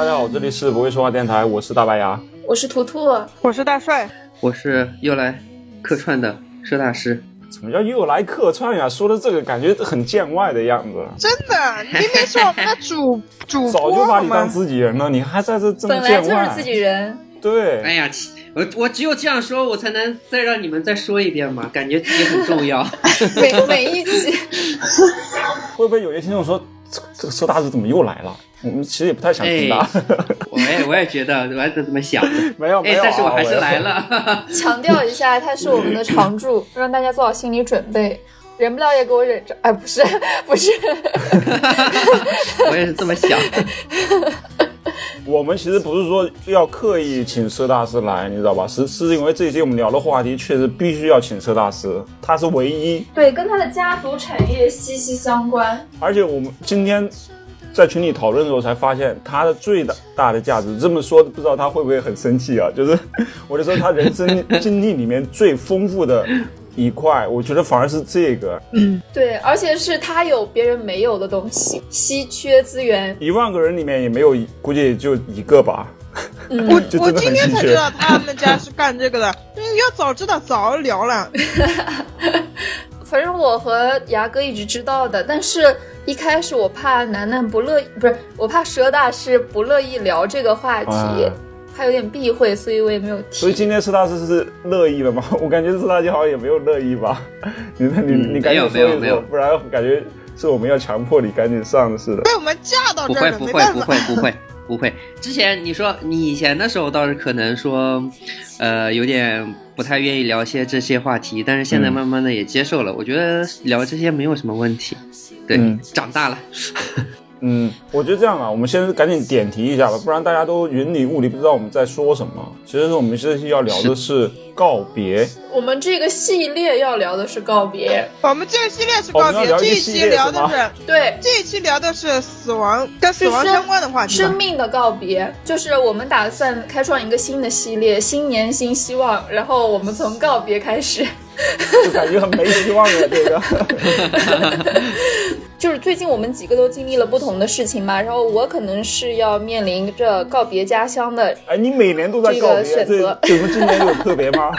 大家好，这里是不会说话电台，我是大白牙，我是图图，我是大帅，我是又来客串的佘大师。怎么叫又来客串呀？说的这个感觉很见外的样子。真的，明明是我们的主 主早就把你当自己人了，你还在这这么见外？本来就是自己人。对。哎呀，我我只有这样说，我才能再让你们再说一遍嘛，感觉自己很重要。每每一期，会不会有些听众说，这这个佘大师怎么又来了？我们其实也不太想听他。我也我也觉得，我也是这么想的。没有没有，但是我还是来了。强调一下，他是我们的常驻，让大家做好心理准备。忍不了也给我忍着。哎，不是 不是。我也是这么想。我们其实不是说要刻意请佘大师来，你知道吧？是是因为这一期我们聊的话题确实必须要请佘大师，他是唯一。对，跟他的家族产业息息相关。而且我们今天。在群里讨论的时候，才发现他的最大大的价值。这么说，不知道他会不会很生气啊？就是 我就说他人生经历里面最丰富的一块，我觉得反而是这个。嗯，对，而且是他有别人没有的东西，稀缺资源。一万个人里面也没有，估计也就一个吧。我我今天才知道他们家是干这个的，要早知道早聊了。反正我和牙哥一直知道的，但是。一开始我怕楠楠不乐意，不是我怕佘大师不乐意聊这个话题，他有点避讳，所以我也没有提。所以今天佘大师是乐意了吗？我感觉佘大师好像也没有乐意吧。你你你赶紧说一说，不然感觉是我们要强迫你赶紧上似的。被我们架到这儿了，不会不会不会不会不会。之前你说你以前的时候倒是可能说，呃，有点不太愿意聊些这些话题，但是现在慢慢的也接受了。我觉得聊这些没有什么问题。对，长大了。嗯，我觉得这样啊，我们先赶紧点题一下吧，不然大家都云里雾里，不知道我们在说什么。其实我们这期要聊的是告别。我们这个系列要聊的是告别。我们这个系列是告别，这一期聊的是对，这一期聊的是死亡跟死亡相关的话题。生命的告别，就是我们打算开创一个新的系列，新年新希望，然后我们从告别开始。就感觉很没希望了，这个。就是最近我们几个都经历了不同的事情嘛，然后我可能是要面临着告别家乡的。哎，你每年都在告别，选择，怎么今年有特别吗？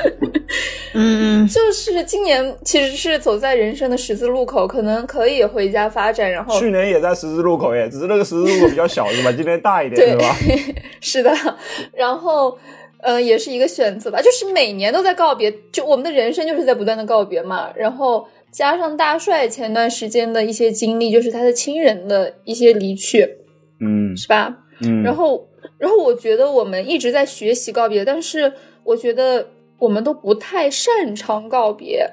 嗯，就是今年其实是走在人生的十字路口，可能可以回家发展。然后去年也在十字路口耶，只是那个十字路口比较小 是吧？今年大一点是吧？是的，然后。嗯，也是一个选择吧，就是每年都在告别，就我们的人生就是在不断的告别嘛。然后加上大帅前段时间的一些经历，就是他的亲人的一些离去，嗯，是吧？嗯。然后，然后我觉得我们一直在学习告别，但是我觉得我们都不太擅长告别。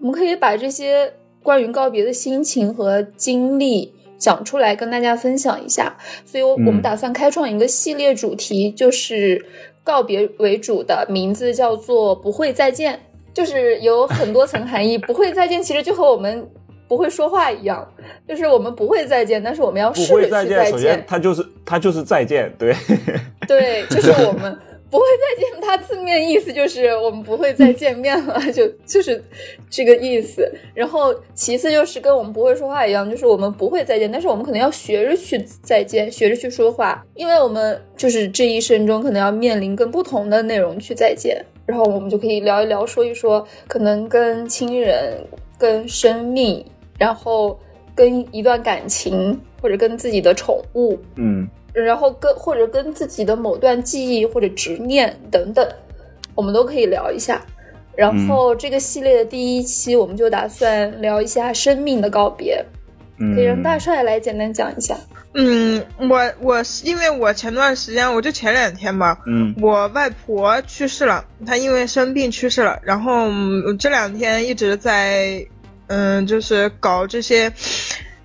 我们可以把这些关于告别的心情和经历讲出来，跟大家分享一下。所以，我我们打算开创一个系列主题，就是。告别为主的名字叫做“不会再见”，就是有很多层含义。“不会再见”其实就和我们不会说话一样，就是我们不会再见，但是我们要试着去再见。首先，它就是它就是再见，对对，就是我们。不会再见，它字面意思就是我们不会再见面了，就就是这个意思。然后其次就是跟我们不会说话一样，就是我们不会再见，但是我们可能要学着去再见，学着去说话，因为我们就是这一生中可能要面临跟不同的内容去再见。然后我们就可以聊一聊，说一说可能跟亲人、跟生命，然后跟一段感情，或者跟自己的宠物，嗯。然后跟或者跟自己的某段记忆或者执念等等，我们都可以聊一下。然后这个系列的第一期，我们就打算聊一下生命的告别，可以让大帅来简单讲一下。嗯，我我是因为我前段时间，我就前两天吧，嗯，我外婆去世了，她因为生病去世了。然后这两天一直在，嗯，就是搞这些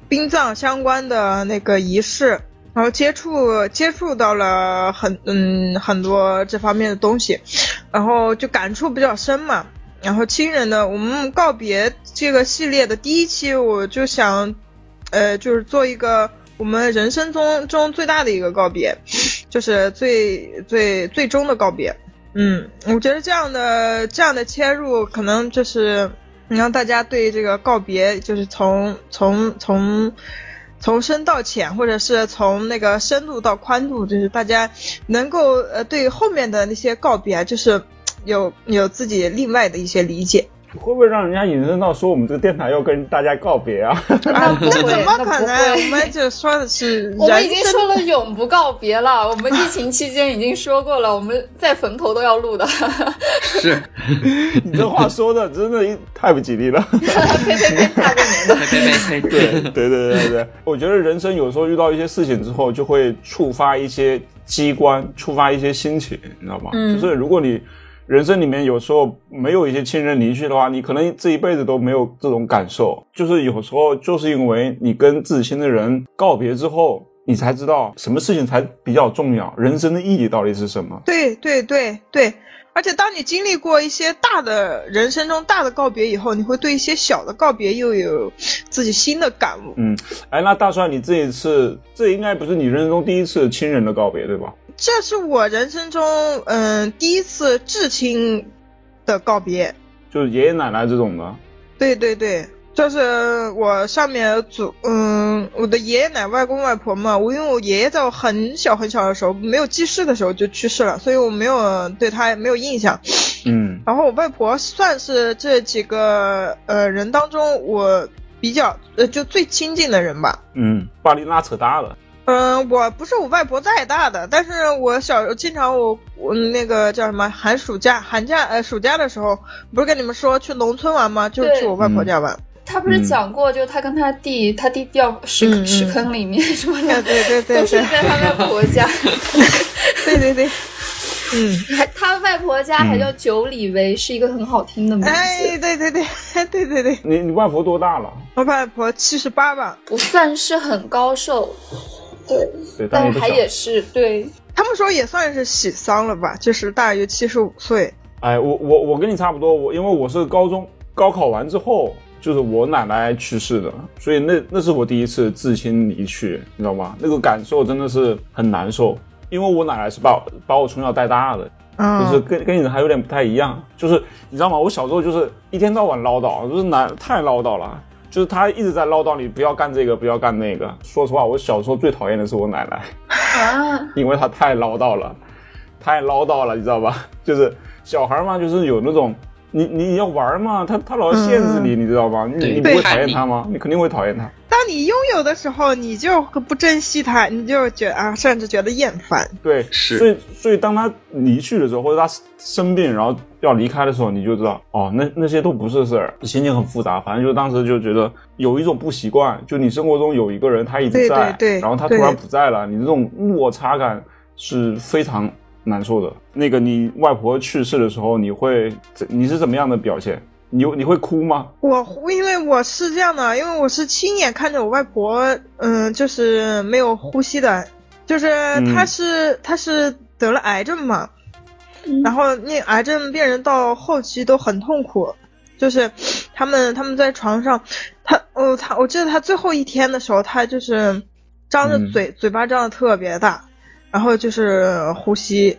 殡葬相关的那个仪式。然后接触接触到了很嗯很多这方面的东西，然后就感触比较深嘛。然后亲人的我们告别这个系列的第一期，我就想，呃，就是做一个我们人生中中最大的一个告别，就是最最最终的告别。嗯，我觉得这样的这样的切入，可能就是让大家对这个告别，就是从从从。从深到浅，或者是从那个深度到宽度，就是大家能够呃对后面的那些告别啊，就是有有自己另外的一些理解。会不会让人家引申到说我们这个电台要跟大家告别啊？那不会，那怎么可能？我们就说的是 我们已经说了永不告别了，我们疫情期间已经说过了，我们在坟头都要录的。是，你这话说的真的太不吉利了。呸呸呸，大过年的。呸呸呸呸，对对对对对，我觉得人生有时候遇到一些事情之后，就会触发一些机关，触发一些心情，你知道吗？嗯就是如果你人生里面有时候没有一些亲人离去的话，你可能这一辈子都没有这种感受。就是有时候就是因为你跟自己亲的人告别之后，你才知道什么事情才比较重要，人生的意义到底是什么。对对对对，而且当你经历过一些大的人生中大的告别以后，你会对一些小的告别又有自己新的感悟。嗯，哎，那大帅，你这一次这应该不是你人生中第一次亲人的告别，对吧？这是我人生中嗯、第一次至亲的告别。就是爷爷奶奶这种的。对对对，就是我上面祖嗯，我的爷爷奶外公外婆嘛，我因为我爷爷在我很小很小的时候没有记事的时候就去世了，所以我没有对他没有印象。嗯然后我外婆算是这几个呃人当中我比较呃就最亲近的人吧。嗯，把你拉扯大了。嗯、我不是我外婆带大的，但是我小经常我我那个叫什么寒暑假寒假呃暑假的时候，不是跟你们说去农村玩吗？就对去我外婆家玩。他不是讲过，就他跟他弟，他弟掉石嗯嗯石坑里面什么的，对对对都是在他外婆家。对 对对，嗯。还他外婆家还叫九里围，是一个很好听的名字。哎，对对对，对对对，你你外婆多大了？我外婆七十八吧，不算是很高寿，对，对，但是。还也是对。他们说也算是喜丧了吧，就是大约七十五岁。哎，我我我跟你差不多，我因为我是高中高考完之后，就是我奶奶去世的，所以那那是我第一次至亲离去，你知道吗？那个感受真的是很难受，因为我奶奶是把把我从小带大的，嗯，就是跟跟你的还有点不太一样，就是你知道吗？我小时候就是一天到晚唠叨，就是难太唠叨了，就是他一直在唠叨你不要干这个，不要干那个。说实话，我小时候最讨厌的是我奶奶。啊，因为她太唠叨了，太唠叨了，你知道吧？就是小孩嘛，就是有那种你你要玩嘛，他他老限制你，你知道吧？你你不会讨厌他吗？你肯定会讨厌他。当你拥有的时候，你就不珍惜他，你就觉得啊，甚至觉得厌烦。对，是所以所以当他离去的时候，或者他生病然后要离开的时候，你就知道哦，那那些都不是事儿，心情很复杂。反正就当时就觉得有一种不习惯，就你生活中有一个人他一直在，对对然后他突然不在了，你这种落差感是非常难受的。那个你外婆去世的时候，你会你是怎么样的表现？你你会哭吗？我因为我是这样的，因为我是亲眼看着我外婆，嗯，就是没有呼吸的，就是她是、她是得了癌症嘛，然后那癌症病人到后期都很痛苦，就是他们他们在床上，他哦他我记得他最后一天的时候，他就是张着嗯。嘴，嘴巴张的特别大，然后就是呼吸，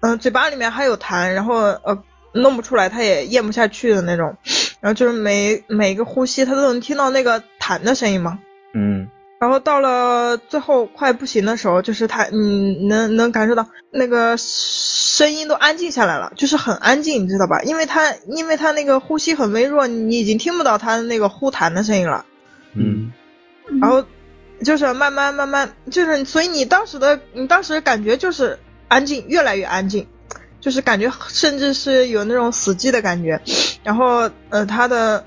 嗯、嘴巴里面还有痰，然后呃弄不出来，他也咽不下去的那种，然后就是每每个呼吸他都能听到那个痰的声音嘛。嗯。然后到了最后快不行的时候，就是他，你，能能感受到那个声音都安静下来了，就是很安静，你知道吧？因为他因为他那个呼吸很微弱，你已经听不到他的那个呼痰的声音了。嗯然后就是慢慢慢慢，就是所以你当时的你当时感觉就是安静，越来越安静，就是感觉甚至是有那种死寂的感觉。然后呃，他的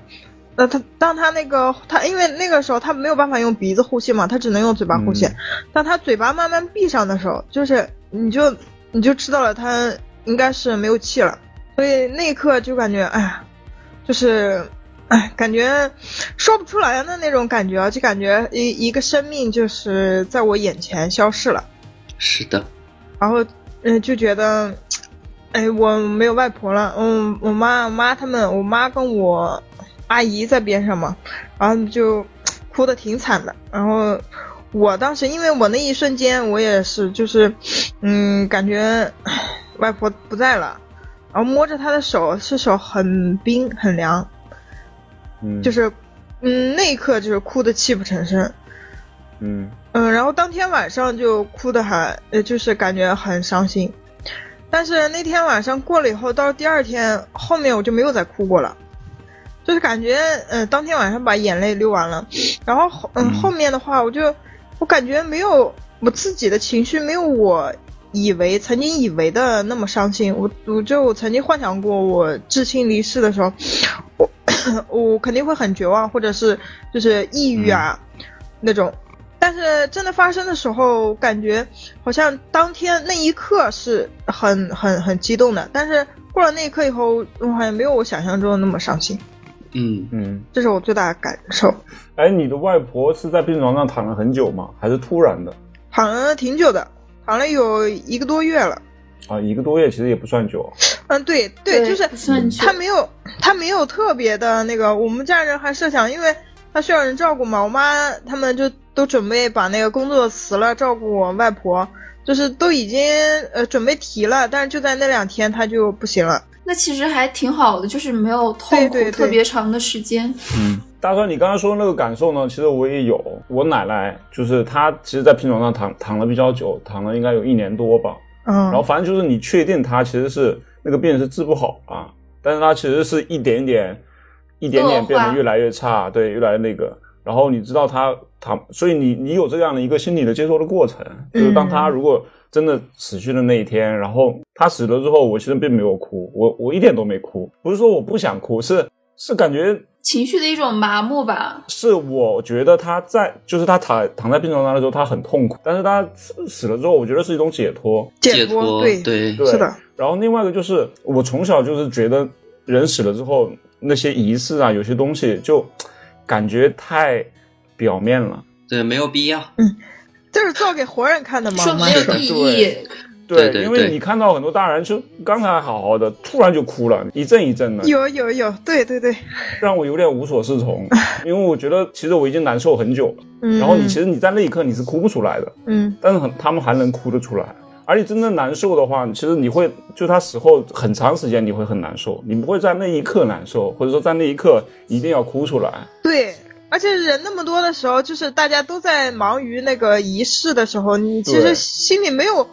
呃他当他那个他因为那个时候他没有办法用鼻子呼吸嘛，他只能用嘴巴呼吸。嗯当他嘴巴慢慢闭上的时候，就是你就你就知道了他应该是没有气了。所以那一刻就感觉哎呀，就是。哎，感觉说不出来的那种感觉啊，就感觉一一个生命就是在我眼前消逝了，是的，然后嗯、呃就觉得，哎，我没有外婆了，嗯，我妈我妈他们，我妈跟我阿姨在边上嘛，然后就哭的挺惨的，然后我当时因为我那一瞬间我也是就是，嗯，感觉外婆不在了，然后摸着她的手是手很冰很凉。嗯，就是，嗯，那一刻就是哭的泣不成声。嗯嗯，然后当天晚上就哭的很，呃，就是感觉很伤心。但是那天晚上过了以后，到第二天后面我就没有再哭过了，就是感觉，呃，当天晚上把眼泪流完了，然后嗯后面的话我就，我感觉没有我自己的情绪没有我以为曾经以为的那么伤心。我我就曾经幻想过我至亲离世的时候，我我肯定会很绝望，或者是就是抑郁啊、那种。但是真的发生的时候，感觉好像当天那一刻是很很很激动的，但是过了那一刻以后，我好像没有我想象中的那么伤心，嗯，嗯。这是我最大的感受。哎，你的外婆是在病床上躺了很久吗？还是突然的？躺了挺久的，躺了有一个多月了。啊，一个多月其实也不算久。嗯，对对，就是不算久他没有他没有特别的那个，我们家人还设想，因为他需要人照顾嘛，我妈他们就都准备把那个工作辞了，照顾我外婆，就是都已经呃准备提了，但是就在那两天他就不行了。那其实还挺好的，就是没有痛苦特别长的时间。嗯，大川，你刚才说的那个感受呢，其实我也有。我奶奶就是她，其实，在病床上躺躺了比较久，躺了应该有一年多吧。嗯，然后反正就是你确定她其实是那个病是治不好啊，但是她其实是一点点、一点点变得越来越差，对，越来越那个。然后你知道她躺，所以你你有这样的一个心理的接受的过程，就是当她如果真的死去的那一天，然后他死了之后，我其实并没有哭，我我一点都没哭，不是说我不想哭，是是感觉情绪的一种麻木吧。是我觉得他在，就是他躺躺在病床上的时候，他很痛苦，但是他死死了之后，我觉得是一种解脱。解脱，对对对是的，然后另外一个就是，我从小就是觉得人死了之后，那些仪式啊，有些东西就感觉太表面了。对，没有必要。这是做给活人看的吗？说没有意义，对因为你看到很多大人就刚才还好好的，突然就哭了，一阵一阵的，有有有，对对对，让我有点无所适从。因为我觉得其实我已经难受很久了，嗯，然后你其实你在那一刻你是哭不出来的。嗯但是很他们还能哭得出来。而且真正难受的话，其实你会就他死后很长时间你会很难受，你不会在那一刻难受，或者说在那一刻一定要哭出来。对，而且人那么多的时候，就是大家都在忙于那个仪式的时候，你其实心里没有，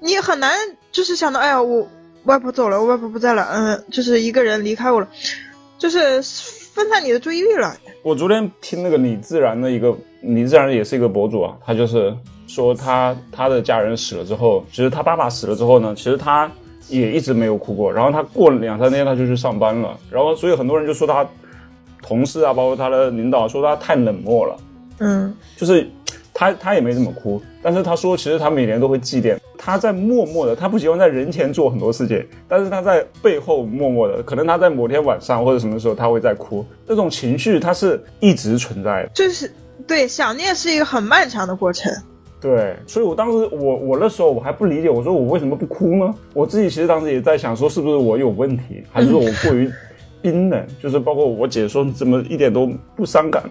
你很难就是想到，哎呀，我外婆走了，我外婆不在了，嗯，就是一个人离开我了，就是分散你的注意力了。我昨天听那个李自然的一个，李自然也是一个博主啊，他就是说他他的家人死了之后，其实他爸爸死了之后呢，其实他也一直没有哭过，然后他过了两三天他就去上班了，然后所以很多人就说他同事啊，包括他的领导说他太冷漠了。嗯就是他他也没怎么哭，但是他说其实他每年都会祭奠，他在默默的，他不喜欢在人前做很多事情，但是他在背后默默的，可能他在某天晚上或者什么时候他会在哭，这种情绪他是一直存在的。就是对想念是一个很漫长的过程。对，所以我当时我我那时候我还不理解，我说我为什么不哭呢？我自己其实当时也在想说是不是我有问题，还是说我过于冰冷？就是包括我姐说你怎么一点都不伤感，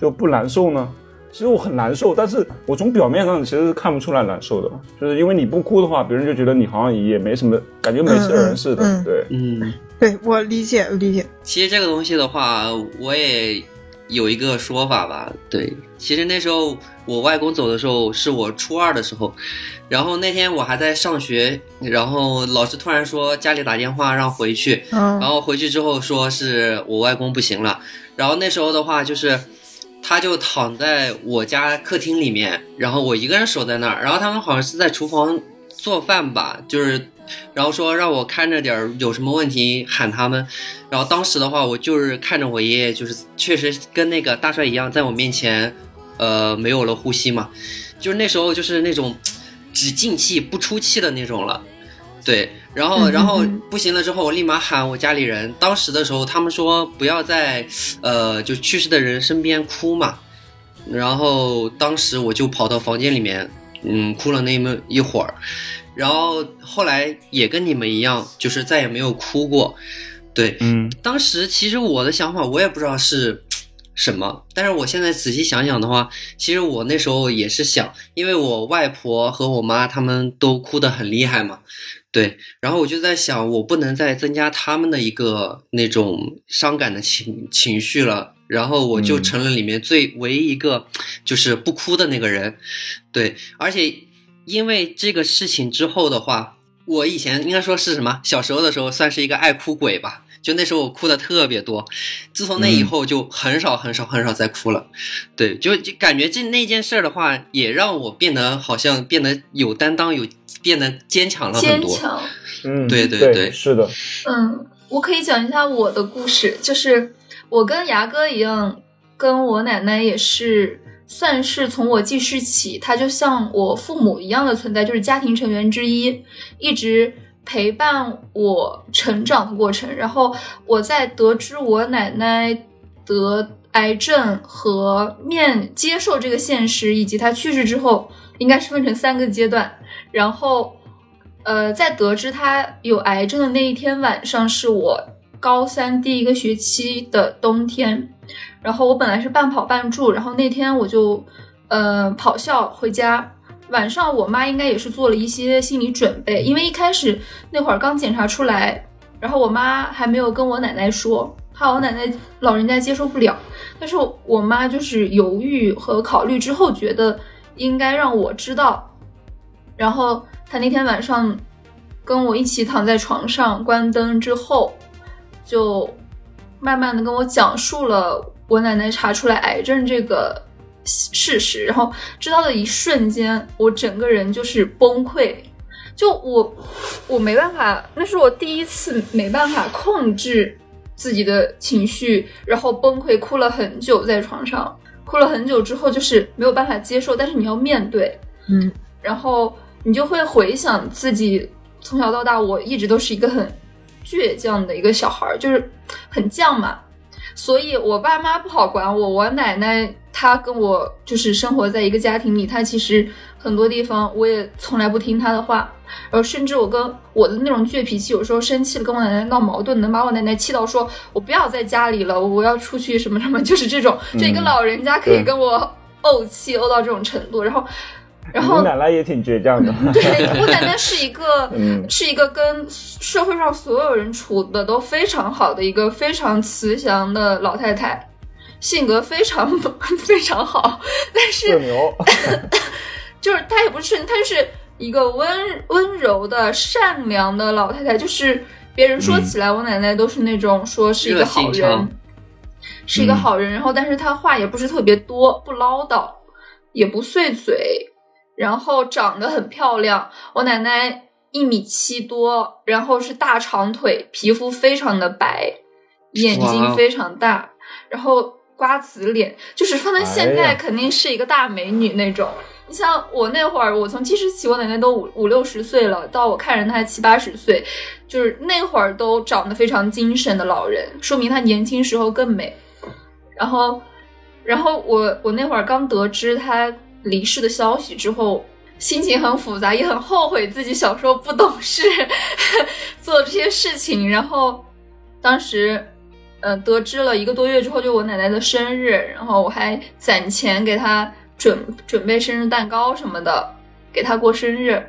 就不难受呢？其实我很难受，但是我从表面上其实是看不出来难受的，就是因为你不哭的话，别人就觉得你好像也没什么感觉没事人似的。嗯嗯嗯对，嗯，对我理解理解。其实这个东西的话，我也有一个说法吧。对，其实那时候我外公走的时候是我初二的时候，然后那天我还在上学，然后老师突然说家里打电话让回去，嗯然后回去之后说是我外公不行了，然后那时候的话就是，他就躺在我家客厅里面，然后我一个人守在那儿，然后他们好像是在厨房做饭吧，就是，然后说让我看着点儿，有什么问题喊他们，然后当时的话我就是看着我爷爷，就是确实跟那个大帅一样，在我面前，呃，没有了呼吸嘛，就是那时候就是那种只进气不出气的那种了。对，然后然后不行了之后，我立马喊我家里人。当时的时候，他们说不要在呃就去世的人身边哭嘛。然后当时我就跑到房间里面，嗯，哭了那么一会儿。然后后来也跟你们一样，就是再也没有哭过。对，嗯，当时其实我的想法，我也不知道是什么。但是我现在仔细想想的话，其实我那时候也是想，因为我外婆和我妈他们都哭得很厉害嘛，对，然后我就在想，我不能再增加他们的一个那种伤感的情情绪了。然后我就成了里面最唯一一个就是不哭的那个人，对，而且因为这个事情之后的话，我以前应该说是什么？小时候的时候算是一个爱哭鬼吧，就那时候我哭的特别多，自从那以后就很少很少很少再哭了，对，就就感觉这那件事的话，也让我变得好像变得有担当，有变得坚强了很多。坚强，嗯，对对对，对是的，嗯，我可以讲一下我的故事，就是我跟牙哥一样，跟我奶奶也是算是从我记事起，他就像我父母一样的存在，就是家庭成员之一，一直陪伴我成长的过程。然后我在得知我奶奶得癌症和面接受这个现实，以及她去世之后，应该是分成三个阶段。然后，呃，在得知她有癌症的那一天晚上，是我高三第一个学期的冬天。然后我本来是半跑半住，然后那天我就呃跑校回家。晚上我妈应该也是做了一些心理准备，因为一开始那会儿刚检查出来，然后我妈还没有跟我奶奶说，怕我奶奶老人家接受不了。但是我妈就是犹豫和考虑之后，觉得应该让我知道。然后她那天晚上跟我一起躺在床上，关灯之后，就慢慢的跟我讲述了我奶奶查出来癌症这个事实。然后知道的一瞬间，我整个人就是崩溃。就我，我没办法，那是我第一次没办法控制自己的情绪，然后崩溃，哭了很久，在床上哭了很久之后，就是没有办法接受，但是你要面对，嗯，然后你就会回想自己从小到大，我一直都是一个很倔强的一个小孩儿，就是很犟嘛，所以我爸妈不好管我，我奶奶她跟我就是生活在一个家庭里，她其实很多地方我也从来不听她的话，然后甚至我跟我的那种倔脾气，有时候生气了跟我奶奶闹矛盾，能把我奶奶气到说我不要在家里了，我要出去什么什么，就是这种，就一个老人家可以跟我怄气怄到这种程度，然后。然后我奶奶也挺倔强的，对我奶奶是一个，嗯是一个跟社会上所有人处的都非常好的一个非常慈祥的老太太，性格非常非常好，但是，就是她也不是，她就是一个温温柔的善良的老太太，就是别人说起来，我奶奶都是那种说是一个好人，是一个好人，然后但是她话也不是特别多，不唠叨，也不碎嘴，然后长得很漂亮。我奶奶一米七多，然后是大长腿，皮肤非常的白，眼睛非常大，然后瓜子脸，就是放在现在肯定是一个大美女那种。你像我那会儿，我从记事起，我奶奶都五五六十岁了，到我看人她七八十岁，就是那会儿都长得非常精神的老人，说明她年轻时候更美。然后，然后我我那会儿刚得知她离世的消息之后，心情很复杂，也很后悔自己小时候不懂事，做这些事情。然后当时，呃，得知了一个多月之后，就我奶奶的生日，然后我还攒钱给她准准备生日蛋糕什么的，给她过生日。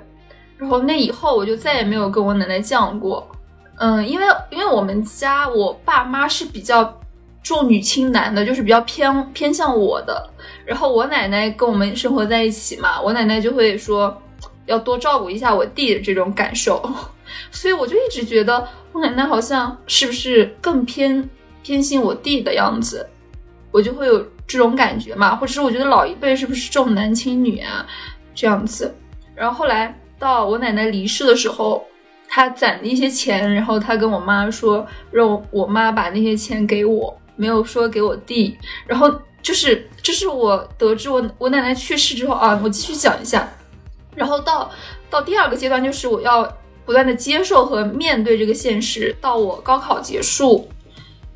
然后那以后我就再也没有跟我奶奶犟过，嗯，因为因为我们家我爸妈是比较重女轻男的，就是比较偏偏向我的。然后我奶奶跟我们生活在一起嘛，我奶奶就会说要多照顾一下我弟的这种感受，所以我就一直觉得我奶奶好像是不是更偏偏心我弟的样子，我就会有这种感觉嘛，或者是我觉得老一辈是不是重男轻女啊这样子。然后后来到我奶奶离世的时候，她攒了一些钱，然后她跟我妈说，让我妈把那些钱给我，没有说给我弟。然后就是，这是我得知我我奶奶去世之后啊，我继续讲一下。然后到到第二个阶段，就是我要不断的接受和面对这个现实。到我高考结束，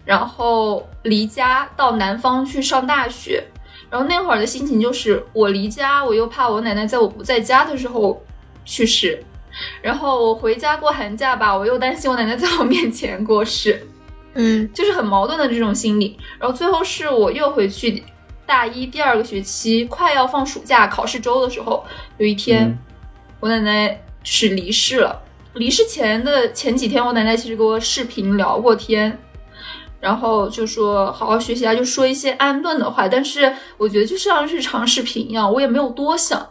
然后离家到南方去上大学，然后那会儿的心情就是我离家，我又怕我奶奶在我不在家的时候去世，然后我回家过寒假吧，我又担心我奶奶在我面前过世，嗯就是很矛盾的这种心理。然后最后是我又回去大一第二个学期，快要放暑假考试周的时候，有一天、嗯我奶奶就是离世了。离世前的前几天，我奶奶其实跟我视频聊过天，然后就说好好学习啊，就说一些安顿的话。但是我觉得就像日常视频一样，我也没有多想。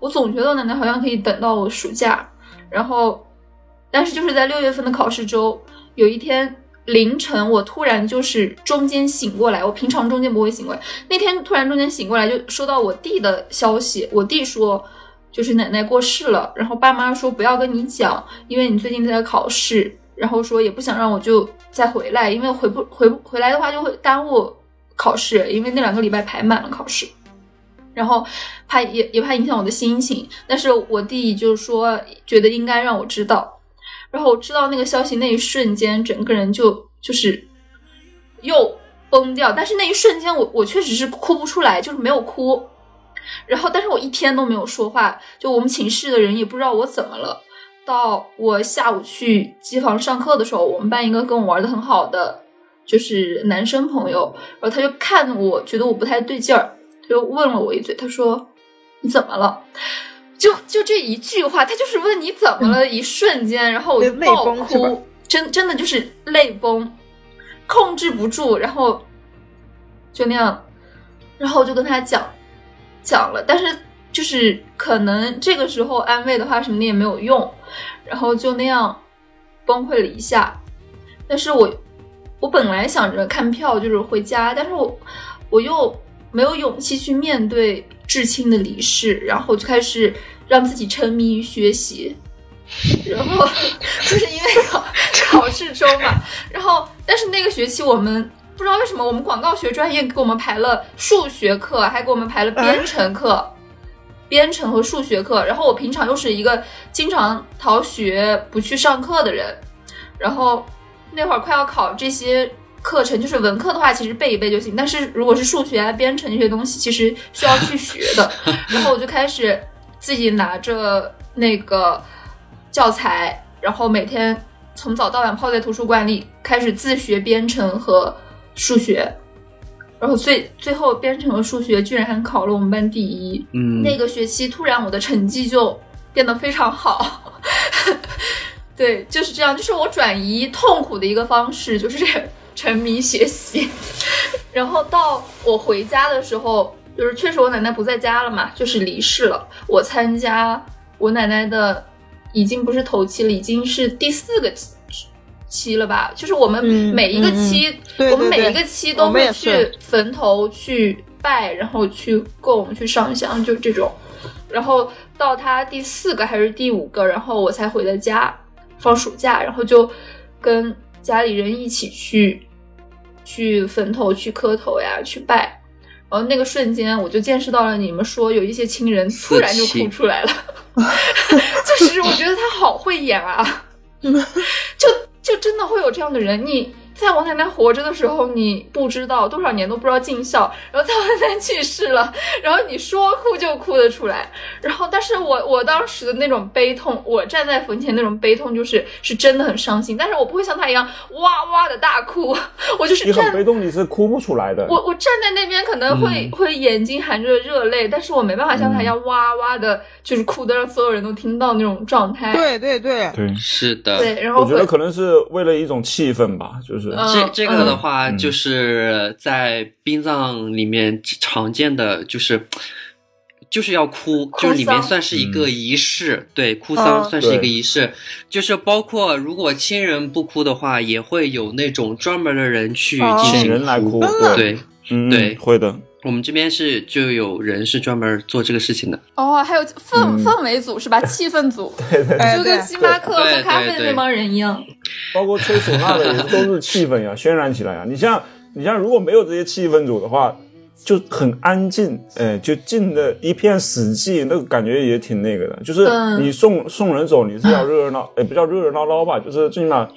我总觉得我奶奶好像可以等到我暑假，然后，但是就是在六月份的考试周，有一天凌晨，我突然就是中间醒过来，我平常中间不会醒过来，那天突然中间醒过来，就收到我弟的消息，我弟说就是奶奶过世了，然后爸妈说不要跟你讲，因为你最近在考试，然后说也不想让我就再回来，因为回不 回不回来的话就会耽误考试，因为那两个礼拜排满了考试。然后怕也也怕影响我的心情，但是我弟就说觉得应该让我知道，然后我知道那个消息那一瞬间，整个人就就是又崩掉，但是那一瞬间我我确实是哭不出来，就是没有哭，然后但是我一天都没有说话，就我们寝室的人也不知道我怎么了。到我下午去机房上课的时候，我们班一个跟我玩的很好的就是男生朋友，然后他就看我觉得我不太对劲儿。他就问了我一嘴，他说：“你怎么了？”就就这一句话，他就是问你怎么了，一瞬间，然后我就爆哭，真真的就是泪崩，控制不住，然后就那样，然后我就跟他讲讲了，但是就是可能这个时候安慰的话什么的也没有用，然后就那样崩溃了一下，但是我我本来想着看票就是回家，但是我我又。没有勇气去面对至亲的离世，然后就开始让自己沉迷于学习，然后 就是因为考 考试周嘛，然后但是那个学期我们不知道为什么我们广告学专业给我们排了数学课，还给我们排了编程课，编程和数学课，然后我平常又是一个经常逃学不去上课的人，然后那会儿快要考这些。课程就是文科的话，其实背一背就行。但是如果是数学啊、编程这些东西，其实需要去学的。然后我就开始自己拿着那个教材，然后每天从早到晚泡在图书馆里，开始自学编程和数学。然后最最后编程和数学居然还考了我们班第一。嗯，那个学期突然我的成绩就变得非常好。对，就是这样，就是我转移痛苦的一个方式，就是。沉迷学习，然后到我回家的时候，就是确实我奶奶不在家了嘛，就是离世了。我参加我奶奶的，已经不是头七了，已经是第四个期了吧？就是我们每一个期，嗯嗯、我们每一个期都会去去坟头去拜，然后去供、去上香，就这种。然后到他第四个还是第五个，然后我才回的家，放暑假，然后就跟家里人一起去。去坟头去磕头呀，去拜，然后那个瞬间我就见识到了你们说有一些亲人突然就哭出来了，就是我觉得他好会演啊，就就真的会有这样的人，你在王奶奶活着的时候你不知道多少年都不知道尽孝，然后在王奶奶去世了，然后你说哭就哭得出来，然后但是我我当时的那种悲痛，我站在坟前那种悲痛就是是真的很伤心，但是我不会像他一样哇哇的大哭，我就是你很悲动，你是哭不出来的。我我站在那边可能会、嗯、会眼睛含着热泪，但是我没办法像他一样哇哇的，就是哭的让所有人都听到那种状态。对对对对，是的。对，然后我觉得可能是为了一种气氛吧，就是、嗯、这这个的话，嗯就是在殡葬里面常见的，就是。就是要哭，哭就是里面算是一个嗯仪式，对，哭丧嗯算是一个仪式，就是包括如果亲人不哭的话，也会有那种专门的人去进行人来哭，对，嗯，对会的。我们这边是就有人是专门做这个事情的，哦，还有氛、嗯氛围组是吧？气氛组，哎就跟星巴克喝咖啡那帮人一样。包括吹唢呐的也都是气氛呀，渲染起来呀。你像你像如果没有这些气氛组的话，就很安静，哎，就静的一片死寂，那个感觉也挺那个的。就是嗯你送、送人走，你是要热热闹，也不叫热热闹闹吧，就是最起码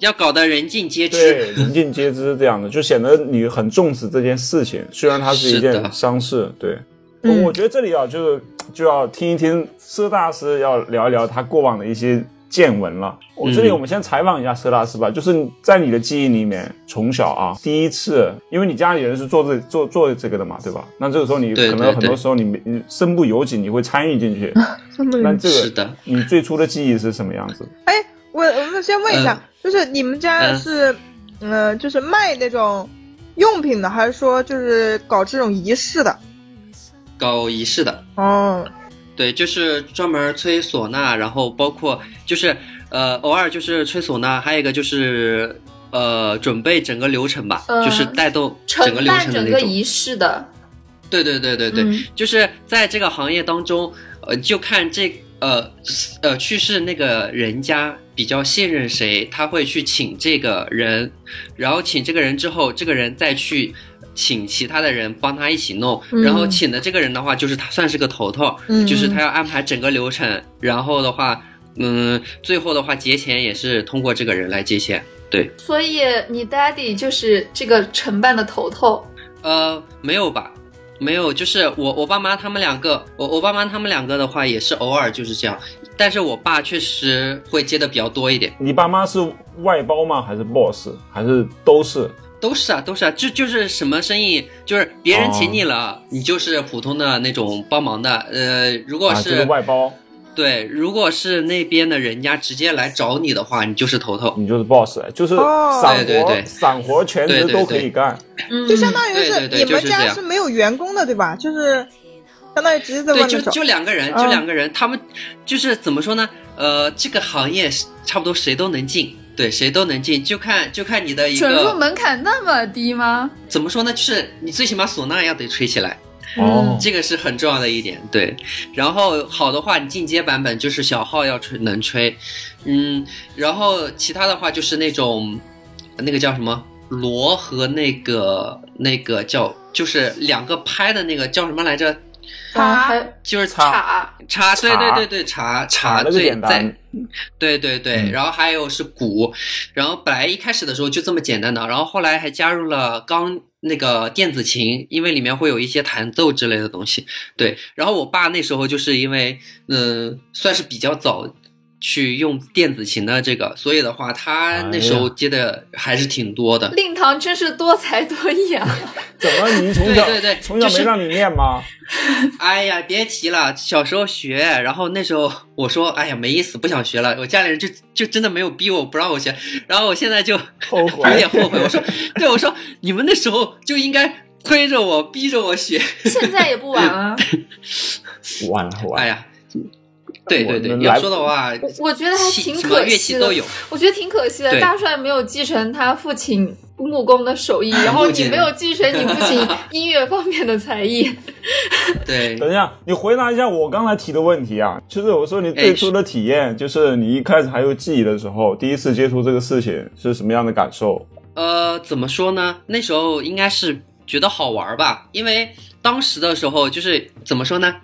要搞得人尽皆知。对人尽皆知这样的，就显得你很重视这件事情。虽然它是一件是的丧事，对。嗯我觉得这里啊，就是就要听一听佘大师要聊一聊他过往的一些见闻了。我这里我们先采访一下佘大师吧，就是在你的记忆里面，从小啊第一次，因为你家里人是做这做做这个的嘛，对吧？那这个时候你可能很多时候你没你身不由己，你会参与进去。那这个是的，你最初的记忆是什么样子？哎，我我们先问一下，嗯就是你们家嗯是，呃，就是卖那种用品的，还是说就是搞这种仪式的？搞仪式的，哦，对，就是专门吹唢呐，然后包括就是呃，偶尔就是吹唢呐，还有一个就是呃，准备整个流程吧，嗯就是带动整个流程的那种。整个仪式的，对对对对对，嗯就是在这个行业当中，呃，就看这呃呃去世那个人家比较信任谁，他会去请这个人，然后请这个人之后，这个人再去。请其他的人帮他一起弄，嗯然后请的这个人的话，就是他算是个头头，嗯就是他要安排整个流程，然后的话，嗯，最后的话结钱也是通过这个人来结钱。对，所以你 daddy 就是这个承办的头头。呃，没有吧？没有，就是我我爸妈他们两个，我我爸妈他们两个的话也是偶尔就是这样，但是我爸确实会接的比较多一点，你爸妈是外包吗？还是 boss？还是都是？都是啊，都是啊，就就是什么生意，就是别人请你哦了，你就是普通的那种帮忙的，呃，如果是外包，对，如果是那边的人家直接来找你的话，你就是头头。你就是 boss，就是哦散活，对对对散活全职对对都可以干。嗯，就相当于是对对对你们家是没有员工的，对吧？就是相当于直接在外面找。就两个人，嗯就两个人，他们就是怎么说呢？呃，这个行业差不多谁都能进，对，谁都能进，就看就看你的一准入门槛那么低吗？怎么说呢？就是你最起码唢呐要得吹起来，哦，这个是很重要的一点，对。然后好的话，你进阶版本就是小号要吹能吹，嗯，然后其他的话就是那种那个叫什么？锣和那个那个叫就是两个拍的那个叫什么来着？啊，还就是叉叉，对对对对，茶茶那个最在，对对对，嗯。然后还有是鼓，然后本来一开始的时候就这么简单的，然后后来还加入了钢那个电子琴，因为里面会有一些弹奏之类的东西。对，然后我爸那时候就是因为嗯、算是比较早去用电子琴的这个，所以的话他那时候接的还是挺多的。令堂真是多才多艺啊！怎么你从小对对对就是从小没让你练吗？哎呀，别提了，小时候学，然后那时候我说，哎呀，没意思，不想学了。我家里人就就真的没有逼我，不让我学。然后我现在就后悔有点后悔。我说，对，我说你们那时候就应该推着我，逼着我学。现在也不晚啊。晚了，哎呀，对对对，要说的话，我觉得还挺可惜的器都有。我觉得挺可惜的，大帅没有继承他父亲木工的手艺，然后你没有继承你父亲 音乐方面的才艺。对，等一下，你回答一下我刚才提的问题啊。就是我说你最初的体验，就是你一开始还有记忆的时候，第一次接触这个事情是什么样的感受？呃，怎么说呢？那时候应该是觉得好玩吧，因为当时的时候就是怎么说呢？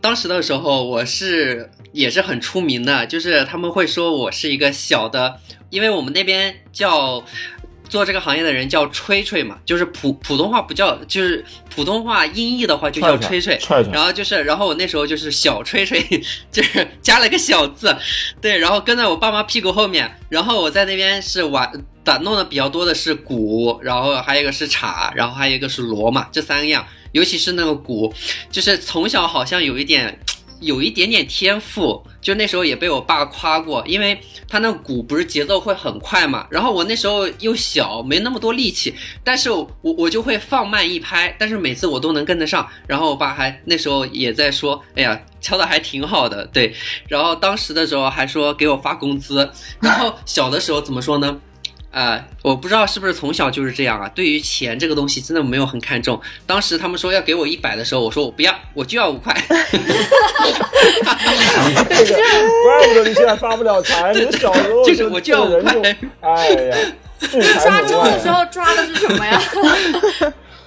当时的时候我是也是很出名的，就是他们会说我是一个小的，因为我们那边叫。做这个行业的人叫吹吹嘛，就是普普通话不叫，就是普通话音译的话就叫吹吹。踹踹然后就是，然后我那时候就是小吹吹，就是加了个小字，对，然后跟在我爸妈屁股后面，然后我在那边是玩打弄的比较多的是鼓，然后还有一个是镲，然后还有一个是锣嘛，这三样，尤其是那个鼓，就是从小好像有一点。有一点点天赋，就那时候也被我爸夸过，因为他那鼓不是节奏会很快嘛，然后我那时候又小，没那么多力气，但是我我就会放慢一拍，但是每次我都能跟得上。然后我爸还那时候也在说，哎呀，敲的还挺好的，对。然后当时的时候还说给我发工资，然后小的时候怎么说呢？啊、我不知道是不是从小就是这样啊。对于钱这个东西，真的没有很看重。当时他们说要给我一百的时候，我说我不要，我就要五块。这个 怪不得你现在发不了财，你 小时候就是我就要这个人五块就哎呀，聚财抓周的时。候抓的是什么呀？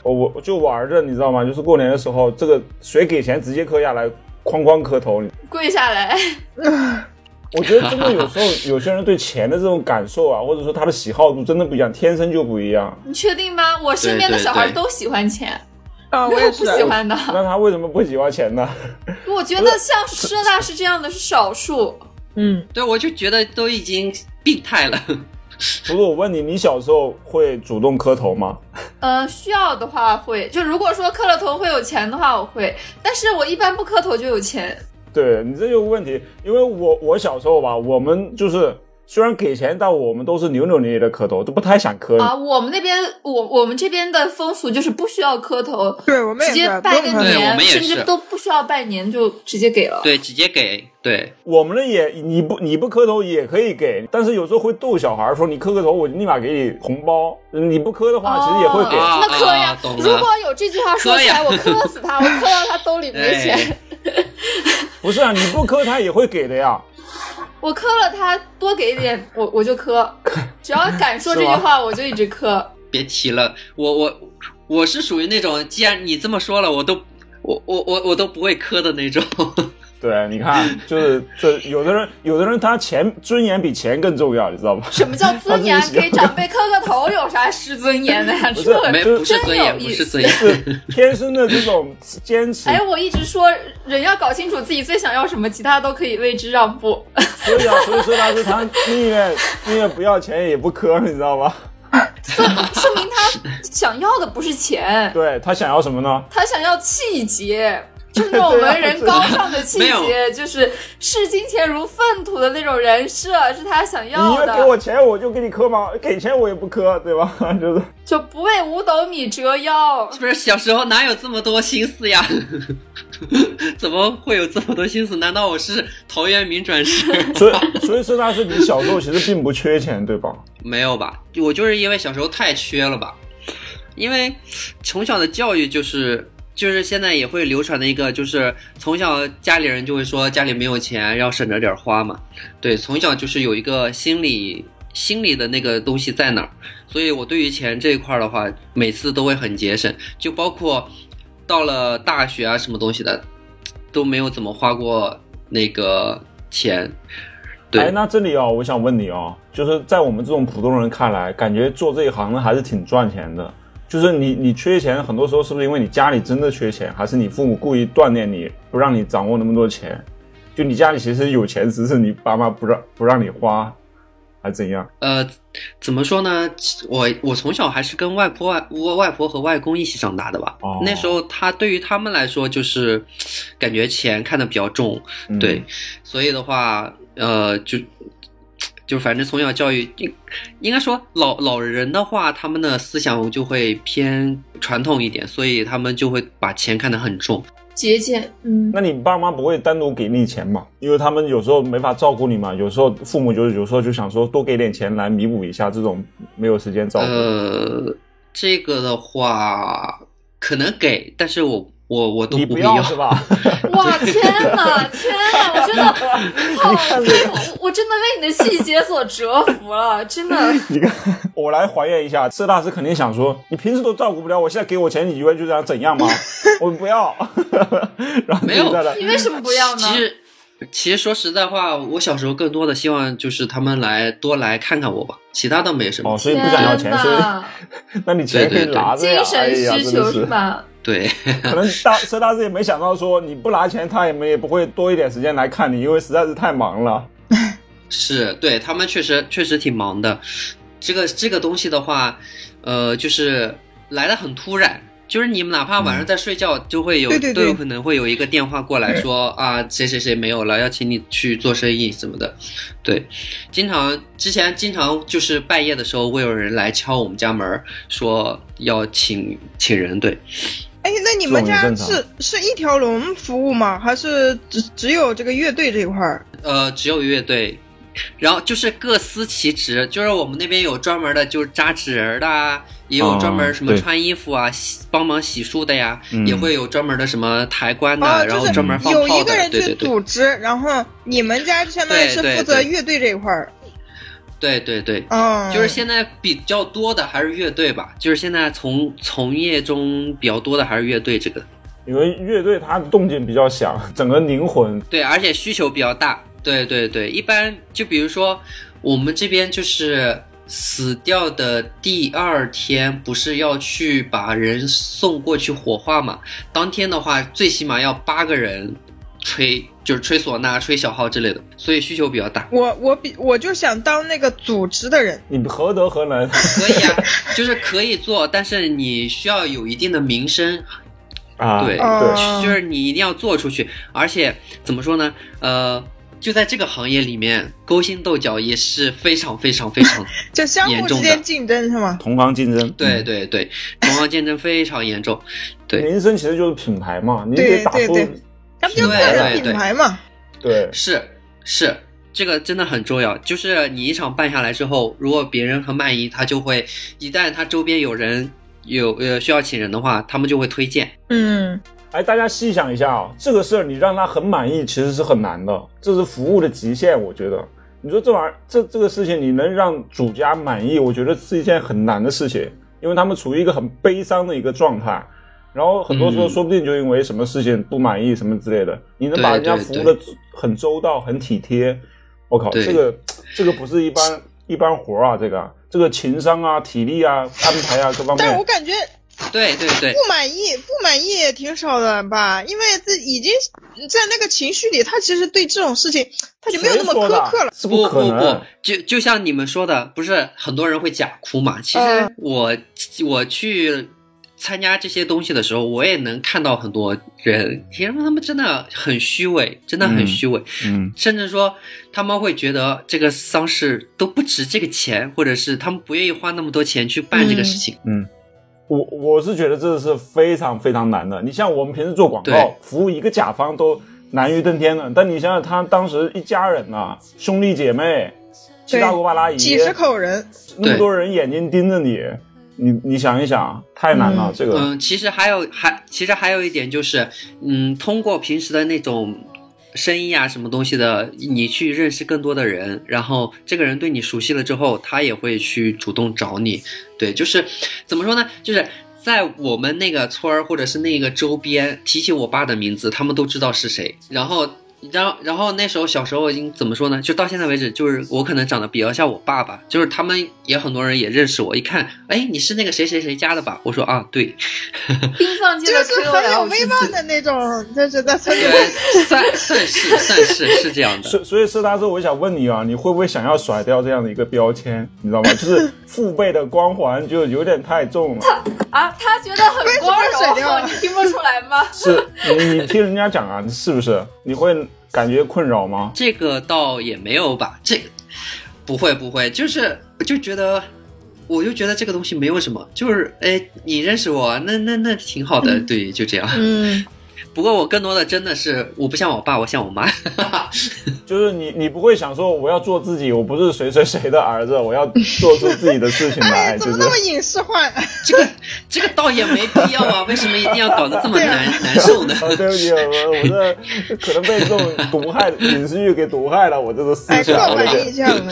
我我就玩着，你知道吗？就是过年的时候，这个谁给钱直接磕下来，哐哐磕头。跪下来，我觉得真的有时候有些人对钱的这种感受啊，或者说他的喜好度真的不一样，天生就不一样。你确定吗？我身边的小孩都喜欢钱，啊，我也是。喜欢的。那他为什么不喜欢钱呢？我觉得像佘大师这样的是少数。嗯，对，我就觉得都已经病态了。不是我问你，你小时候会主动磕头吗？呃，需要的话会，就如果说磕了头会有钱的话，我会，但是我一般不磕头就有钱。对你这有个问题，因为我我小时候吧，我们就是虽然给钱，但我们都是扭扭捏捏的磕头，都不太想磕。啊，我们那边我我们这边的风俗就是不需要磕头，对我们直接，拜个年，们也甚至都不需要拜年就直接给了。对，直接给。对，我们的也你不你不磕头也可以给，但是有时候会逗小孩说你磕个头，我就立马给你红包。你不磕的话，其实也会给。哦那磕呀如果有这句话说出来，我磕死他，我磕到他兜里没 钱。不是啊，你不磕他也会给的呀。我磕了他多给一点，我我就磕。只要敢说这句话，我就一直磕。别提了，我我我是属于那种，既然你这么说了，我都我我我我都不会磕的那种。对，你看，就是这有的人，有的人他钱尊严比钱更重要，你知道吗？什么叫尊严给长辈磕个头有啥失尊严的呀？不是这没就是不是尊严，真有意思不是尊严。是天生的这种坚持。哎，我一直说人要搞清楚自己最想要什么，其他都可以为之让步。所以啊，所以说他是他宁愿宁愿不要钱也不磕，你知道吗？说 明他想要的不是钱，对他想要什么呢？他想要气节。就是那种 文人高尚的气节，就是视金钱如粪土的那种人设，是他想要的你要要给我，钱我就给你磕吗？给钱我也不磕，对吧？就是就不为五斗米折腰。不是小时候哪有这么多心思呀？怎么会有这么多心思？难道我是陶渊明转世？所以所以说那是你小时候其实并不缺钱，对吧？没有吧？我就是因为小时候太缺了吧？因为从小的教育就是就是现在也会流传的一个，就是从小家里人就会说家里没有钱，要省着点花嘛。对，从小就是有一个心理心理的那个东西在那儿，所以我对于钱这一块的话，每次都会很节省，就包括到了大学啊什么东西的，都没有怎么花过那个钱。对，哎，那这里啊，我想问你哦，就是在我们这种普通人看来，感觉做这一行的还是挺赚钱的。就是你你缺钱，很多时候是不是因为你家里真的缺钱，还是你父母故意锻炼你，不让你掌握那么多钱？就你家里其实有钱，只是你爸妈不让不让你花，还怎样？呃，怎么说呢？我我从小还是跟外婆外我外婆和外公一起长大的吧。哦那时候他对于他们来说，就是感觉钱看得比较重，嗯对，所以的话，呃，就就反正从小教育，应应该说老老人的话，他们的思想就会偏传统一点，所以他们就会把钱看得很重。节俭，嗯，那你爸妈不会单独给你钱吗？因为他们有时候没法照顾你嘛，有时候父母就是有时候就想说多给点钱来弥补一下这种没有时间照顾。呃，这个的话可能给，但是我我我都不必要是吧？哇，天哪，天哪，我真的，好，我我真的为你的细节所折服了，真的。你看，我来还原一下，色大师肯定想说，你平时都照顾不了，我现在给我钱，你以为就这样怎样吗？我不要，然后没有你为什么不要呢？其实，其实说实在话，我小时候更多的希望就是他们来多来看看我吧，其他倒没什么。哦，所以不想要钱，所以，那你钱可以拿着呀。精哎呀，神需求真的是。吧？对，可能大佘大师也没想到说你不拿钱，他也没也不会多一点时间来看你，因为实在是太忙了。是对他们确实确实挺忙的。这个这个东西的话，呃，就是来的很突然。就是你们哪怕晚上在睡觉，就会有对对对都有可能会有一个电话过来说啊，谁谁谁没有了，要请你去做生意什么的。对，经常之前经常就是半夜的时候会有人来敲我们家门，说要请请人。对，你们家是是一条龙服务吗？还是只只有这个乐队这一块儿？呃，只有乐队，然后就是各司其职，就是我们那边有专门的，就是扎纸人的啊，也有专门什么穿衣服啊、洗帮忙洗漱的呀，嗯也会有专门的什么抬棺的，哦，然后就是专门放有炮的，一个人去对对对，组织，然后你们家就相当于是对对负责对乐队这一块儿。对对对。嗯，就是现在比较多的还是乐队吧，就是现在从从业中比较多的还是乐队这个，因为乐队它动静比较响，整个灵魂对，而且需求比较大。对对对，一般就比如说我们这边就是死掉的第二天，不是要去把人送过去火化嘛？当天的话，最起码要八个人吹就是吹唢呐、吹小号之类的，所以需求比较大。我我比我就想当那个组织的人，你何德何能 可以啊，就是可以做，但是你需要有一定的名声，啊？对对就是你一定要做出去，而且怎么说呢？呃，就在这个行业里面，勾心斗角也是非常非常非常，就相互之间竞争是吗？同行竞争，对对对，同行竞争非常严重。对名声其实就是品牌嘛，你对得打出对对他们就个人品牌嘛。对是是，这个真的很重要。就是你一场办下来之后，如果别人很满意，他就会一旦他周边有人有呃需要请人的话，他们就会推荐。嗯，哎，大家细想一下啊，这个事儿你让他很满意，其实是很难的，这是服务的极限，我觉得。你说这玩意儿，这这个事情你能让主家满意，我觉得是一件很难的事情，因为他们处于一个很悲伤的一个状态，然后很多时候嗯。说不定就因为什么事情不满意什么之类的，你能把人家服务的很周到、很体贴，我靠，这个这个不是一般一般活儿啊，这个。这个情商啊、体力啊、安排啊各方面，但是我感觉对对对。不满意，不满意也挺少的吧？因为这已经在那个情绪里，他其实对这种事情他就没有那么苛刻了。不不不，就就像你们说的，不是很多人会假哭嘛？其实嗯。我、我去参加这些东西的时候，我也能看到很多人，其实他们真的很虚伪，真的很嗯虚伪，嗯。甚至说他们会觉得这个丧事都不值这个钱，或者是他们不愿意花那么多钱去办这个事情。嗯，我我是觉得这是非常非常难的。你像我们平时做广告，服务一个甲方都难于登天的，但你想想他当时一家人呐、兄弟姐妹，七大姑八大姨，几十口人，那么多人眼睛盯着你，你你想一想，太难了，嗯这个。嗯，其实还有还其实还有一点就是，嗯，通过平时的那种生意啊什么东西的，你去认识更多的人，然后这个人对你熟悉了之后，他也会去主动找你。对，就是怎么说呢？就是在我们那个村儿或者是那个周边，提起我爸的名字，他们都知道是谁。然后。然后，然后那时候小时候已经怎么说呢？就到现在为止，就是我可能长得比较像我爸爸，就是他们也很多人也认识我。一看，哎，你是那个谁谁谁家的吧？我说啊，对，就是很有威，望的那种，就是在村里面。对，算算是算是是这样的。所所以，是大师，我想问你啊，你会不会想要甩掉这样的一个标签？你知道吗？就是父辈的光环就有点太重了。啊，他觉得很光荣，你听不出来吗？是你你听人家讲啊，是不是？你会感觉困扰吗？这个倒也没有吧，这个不会不会，就是就觉得，我就觉得这个东西没有什么，就是哎，你认识我，那那那挺好的，对，就这样。嗯，不过我更多的真的是，我不像我爸，我像我妈。就是你你不会想说我要做自己，我不是谁谁谁的儿子，我要做出自己的事情来，哎，怎么那么影视化？这个这个倒也没必要啊，为什么一定要搞得这么难难受呢？哦，对不起，我我这可能被这种毒害影视剧给毒害了，我这个思哎，想，刻我的天板印象了。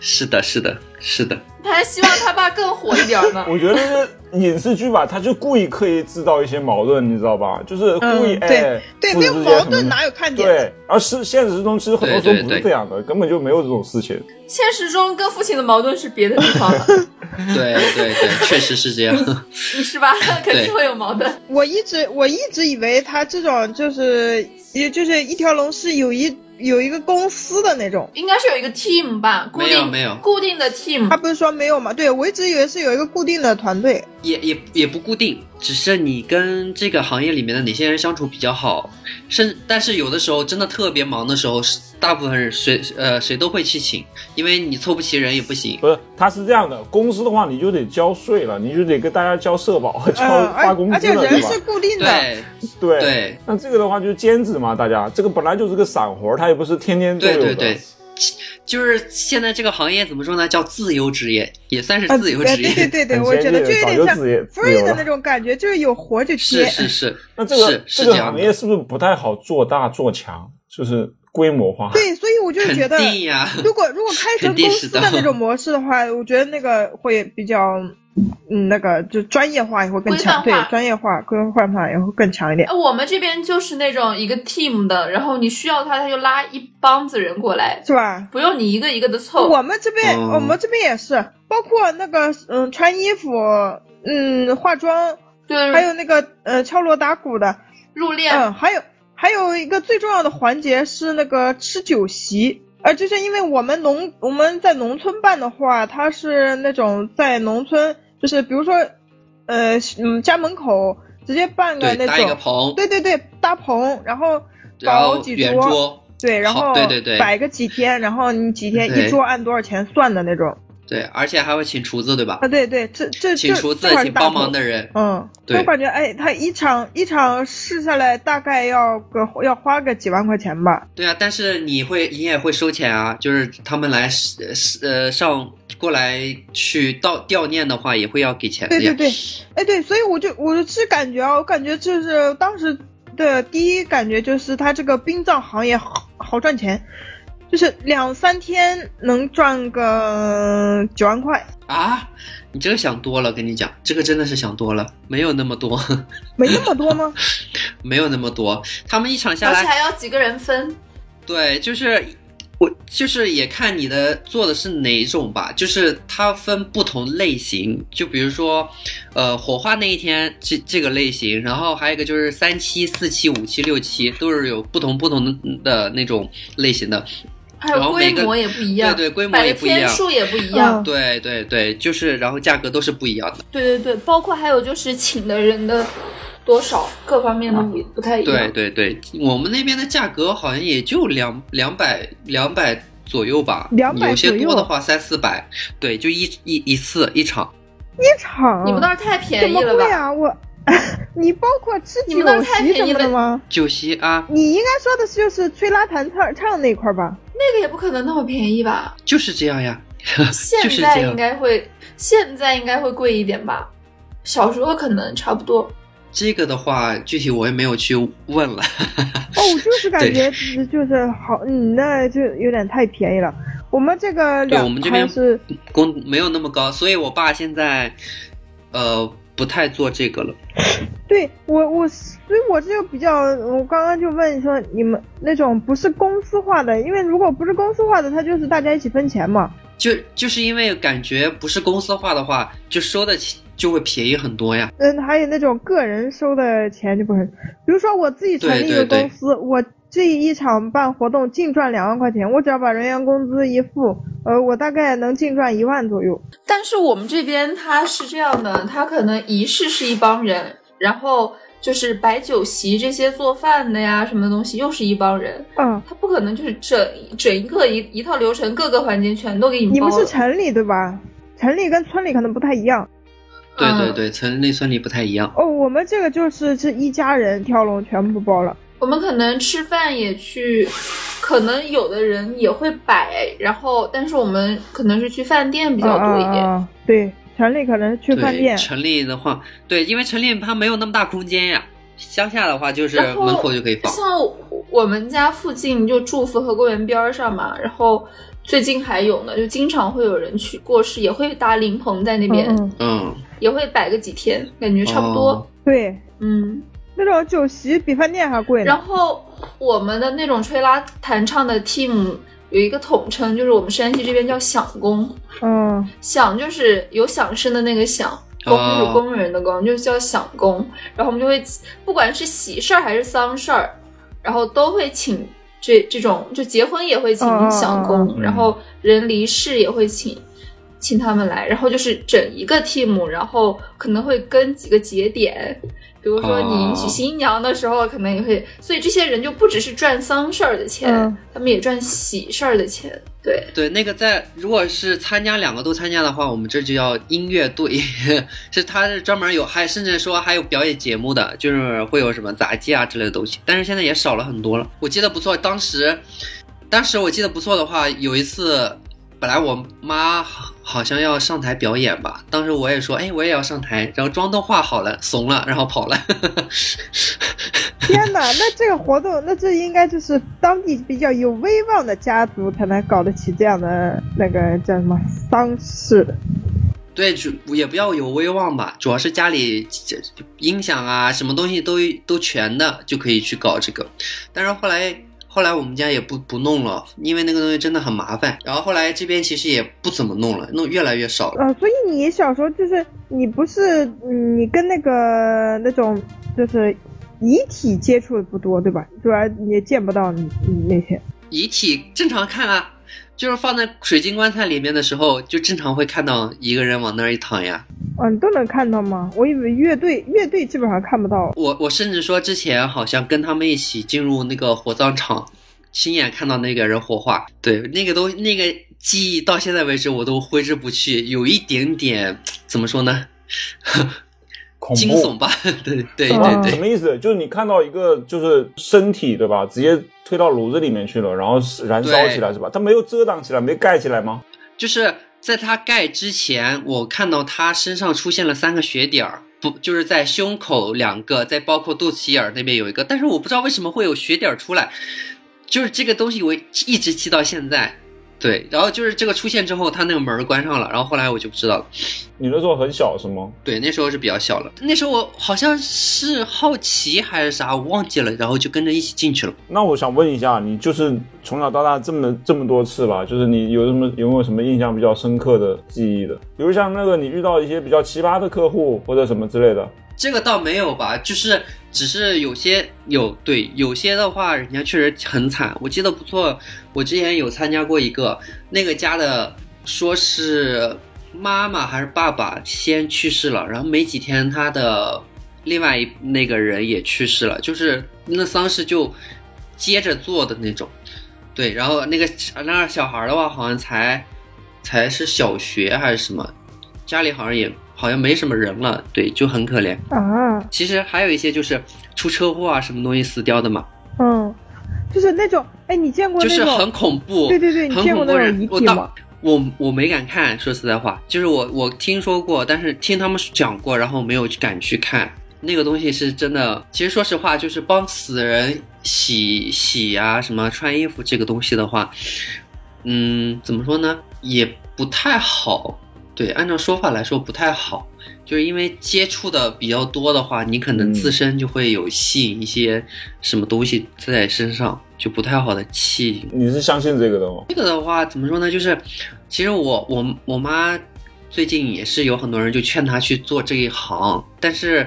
是的，是的，是的。他还希望他爸更火一点呢。我觉得这影视剧吧，他就故意刻意制造一些矛盾，你知道吧？就是故意、嗯对哎，对，父没有矛盾哪有看点？对，而是现实中其实很多时候不是这样的，根本就没有这种事情。现实中跟父亲的矛盾是别的地方了，对对对，确实是这样。是吧？肯定会有矛盾。我一直我一直以为他这种就是也就是一条龙是有一有一个公司的那种，应该是有一个 team 吧，固定没有没有固定的 team 他。不是说没有吗？对我一直以为是有一个固定的团队。也也也不固定，只是你跟这个行业里面的哪些人相处比较好，甚但是有的时候真的特别忙的时候，是大部分人谁呃谁都会去请，因为你凑不齐人也不行。不是，他是这样的，公司的话你就得交税了，你就得跟大家交社保、交嗯，发工而而且资了，对吧人是？固定的。对对对那这个的话就是兼职嘛，大家这个本来就是个散活，他也不是天天都有的。对对对，就是现在这个行业怎么说呢？叫自由职业，也算是啊，自由职业对对。对对，我觉得就有点像 free 的那种感觉，就是有活就接。是是是，那这个是是这样的行业是不是不太好做大做强，就是规模化？对，所以我就觉得。如果如果开 成公司的那种模式的话，我觉得那个会比较，嗯，那个就专业化也会更强，对专业化、规范化也会更强一点。哎我们这边就是那种一个 team 的，然后你需要他，他就拉一帮子人过来，是吧？不用你一个一个的凑。我们这边，嗯我们这边也是，包括那个嗯穿衣服，嗯化妆，对，还有那个呃敲锣打鼓的，入殓，嗯，还有还有一个最重要的环节是那个吃酒席，呃，就是因为我们农我们在农村办的话，它是那种在农村，就是比如说，呃，嗯，家门口直接办个对，那搭一个种，棚，对对对，搭棚，然后然后搞几圆桌，对，然后对对对。摆个几天，然后你几天一桌按多少钱算的那种。对，而且还会请厨子，对吧啊，？对对，这这这请厨子请帮忙的人，嗯，对我感觉哎，他一场一场试下来大概要个要花个几万块钱吧。对啊，但是你会你也会收钱啊，就是他们来呃上过来去悼悼念的话，也会要给钱的呀。对对对，哎对，所以我就我是感觉啊，我感觉就是当时的第一感觉就是他这个殡葬行业好好赚钱，就是两三天能赚个九万块，啊，你这个想多了，跟你讲，这个真的是想多了，没有那么多，没那么多吗？没有那么多。他们一场下来而且来，还要几个人分。对，就是我就是也看你的做的是哪一种吧，就是它分不同类型，就比如说，呃，火化那一天这这个类型，然后还有一个就是三期、四期、五期、六期，都是有不同不同的的那种类型的。还有然后每个规模也不一样，对对规模也不一样天数也不一样，嗯对对对，就是然后价格都是不一样的。对对对，包括还有就是请的人的多少，各方面都不不太一样。对对对，我们那边的价格好像也就两两百两百左右吧，200有些左右多的话三四百，对，就一一一次一场。一场你们那儿太便宜了吧？么会啊？我，你包括吃酒你们那太席什便宜了么的吗？酒席啊，你应该说的是就是吹拉弹唱唱那块儿吧？那个也不可能那么便宜吧？就是这样呀，现在应该会，现在应该会贵一点吧？小时候可能差不多。这个的话，具体我也没有去问了。哦，我 就是感觉就是就是好，你那就有点太便宜了。我们这个我们这边是工没有那么高，所以我爸现在，呃，不太做这个了。对我我，所以我这就比较，我刚刚就问说你们那种不是公司化的，因为如果不是公司化的，它就是大家一起分钱嘛。就就是因为感觉不是公司化的话，就收的钱就会便宜很多呀。嗯，还有那种个人收的钱就不很，比如说我自己成立一个对对对公司，我这一场办活动净赚两万块钱，我只要把人员工资一付，呃，我大概能净赚一万左右。但是我们这边他是这样的，他可能仪式是一帮人，然后就是摆酒席这些做饭的呀，什么东西又是一帮人，嗯，他不可能就是整整一个一一套流程，各个环节全都给你包了。你们是城里对吧？城里跟村里可能不太一样。嗯对对对，城里村里不太一样。哦，我们这个就是这一家人跳龙全部包了。我们可能吃饭也去，可能有的人也会摆，然后但是我们可能是去饭店比较多一点。啊啊啊对，城里可能去饭，店。城里的话，对，因为城里它没有那么大空间呀。乡下的话就是门口就可以放。像我们家附近就住福和公园边儿上嘛，然后最近还有呢，就经常会有人去过世，也会搭灵棚在那边，嗯也会摆个几天，感觉差不多。哦对，嗯，那种酒席比饭店还贵呢。然后我们的那种吹拉弹唱的 team 有一个统称，就是我们山西这边叫响工，嗯，响就是有响声的那个响。工就是工人的工，就叫响工。然后我们就会，不管是喜事儿还是丧事儿，然后都会请这这种，就结婚也会请响工，嗯然后人离世也会请请他们来，然后就是整一个 team，然后可能会跟几个节点，比如说你迎娶哦新娘的时候，可能也会，所以这些人就不只是赚丧事儿的钱，嗯他们也赚喜事儿的钱。对，对，那个在如果是参加两个都参加的话，我们这就叫音乐队，是他是专门有，还甚至说还有表演节目的，就是会有什么杂技啊之类的东西，但是现在也少了很多了。我记得不错，当时，当时我记得不错的话，有一次，本来我妈好好像要上台表演吧，当时我也说，哎，我也要上台，然后妆都化好了，怂了，然后跑了。天哪，那这个活动，那这应该就是当地比较有威望的家族才能搞得起这样的那个叫什么丧事。对，主也不要有威望吧，主要是家里这音响啊，什么东西都都全的，就可以去搞这个。但是后来后来我们家也不不弄了，因为那个东西真的很麻烦。然后后来这边其实也不怎么弄了，弄越来越少了。呃，所以你小时候就是你不是嗯你跟那个那种就是遗体接触的不多，对吧？主要？也见不到你你那些。遗体正常看啊，就是放在水晶棺材里面的时候，就正常会看到一个人往那儿一躺呀。嗯，都能看到吗？我以为乐队乐队基本上看不到。我我甚至说之前好像跟他们一起进入那个火葬场，亲眼看到那个人火化，对，那个都那个记忆到现在为止我都挥之不去，有一点点怎么说呢？恐怖 惊悚吧？对对对哦对什么意思？就是你看到一个就是身体对吧，直接推到炉子里面去了，然后燃烧起来是吧？它没有遮挡起来，没盖起来吗？就是在它盖之前，我看到它身上出现了三个血点儿，不就是在胸口两个，再包括肚脐眼儿那边有一个，但是我不知道为什么会有血点儿出来，就是这个东西我一直记到现在。对，然后就是这个出现之后，他那个门儿关上了，然后后来我就不知道了。你那时候很小是吗？对，那时候是比较小了，那时候我好像是好奇还是啥，我忘记了，然后就跟着一起进去了。那我想问一下，你就是从小到大这么这么多次吧，就是你有什么有没有什么印象比较深刻的记忆的？比如像那个你遇到一些比较奇葩的客户或者什么之类的，这个倒没有吧，就是只是有些有对有些的话，人家确实很惨。我记得不错，我之前有参加过一个那个家的，说是妈妈还是爸爸先去世了，然后没几天他的另外一那个人也去世了，就是那丧事就接着做的那种。对，然后那个那小孩的话，好像才才是小学还是什么，家里好像也好像没什么人了，对，就很可怜。啊，其实还有一些就是出车祸啊，什么东西死掉的嘛，嗯，就是那种，哎，你见过？就是很恐怖。对对对，你很见过那种恐怖人。我遗体吗当？我我没敢看，说实在话，就是我我听说过，但是听他们讲过，然后没有敢去看。那个东西是真的，其实说实话，就是帮死人洗洗啊，什么穿衣服这个东西的话，嗯，怎么说呢，也不太好。对，按照说法来说不太好，就是因为接触的比较多的话，你可能嗯自身就会有吸引一些什么东西在身上，就不太好的气。你是相信这个的吗？这个的话怎么说呢？就是其实我我我妈最近也是有很多人就劝她去做这一行，但是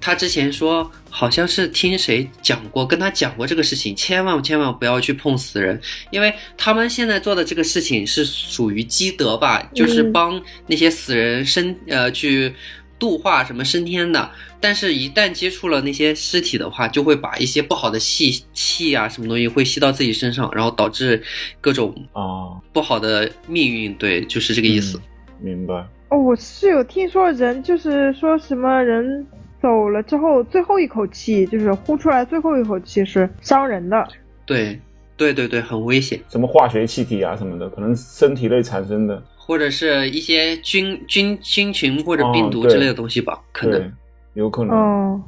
她之前说好像是听谁讲过，跟他讲过这个事情，千万千万不要去碰死人，因为他们现在做的这个事情是属于积德吧，就是帮那些死人升呃去。度化什么升天的，但是一旦接触了那些尸体的话，就会把一些不好的气气啊什么东西会吸到自己身上，然后导致各种啊，不好的命运。对，就是这个意思。嗯明白。哦，我是有听说人就是说什么人走了之后，最后一口气就是呼出来最后一口气是伤人的。对，对对对，很危险，什么化学气体啊什么的，可能身体内产生的，或者是一些菌菌菌群或者哦病毒之类的东西吧，可能。，有可能。嗯，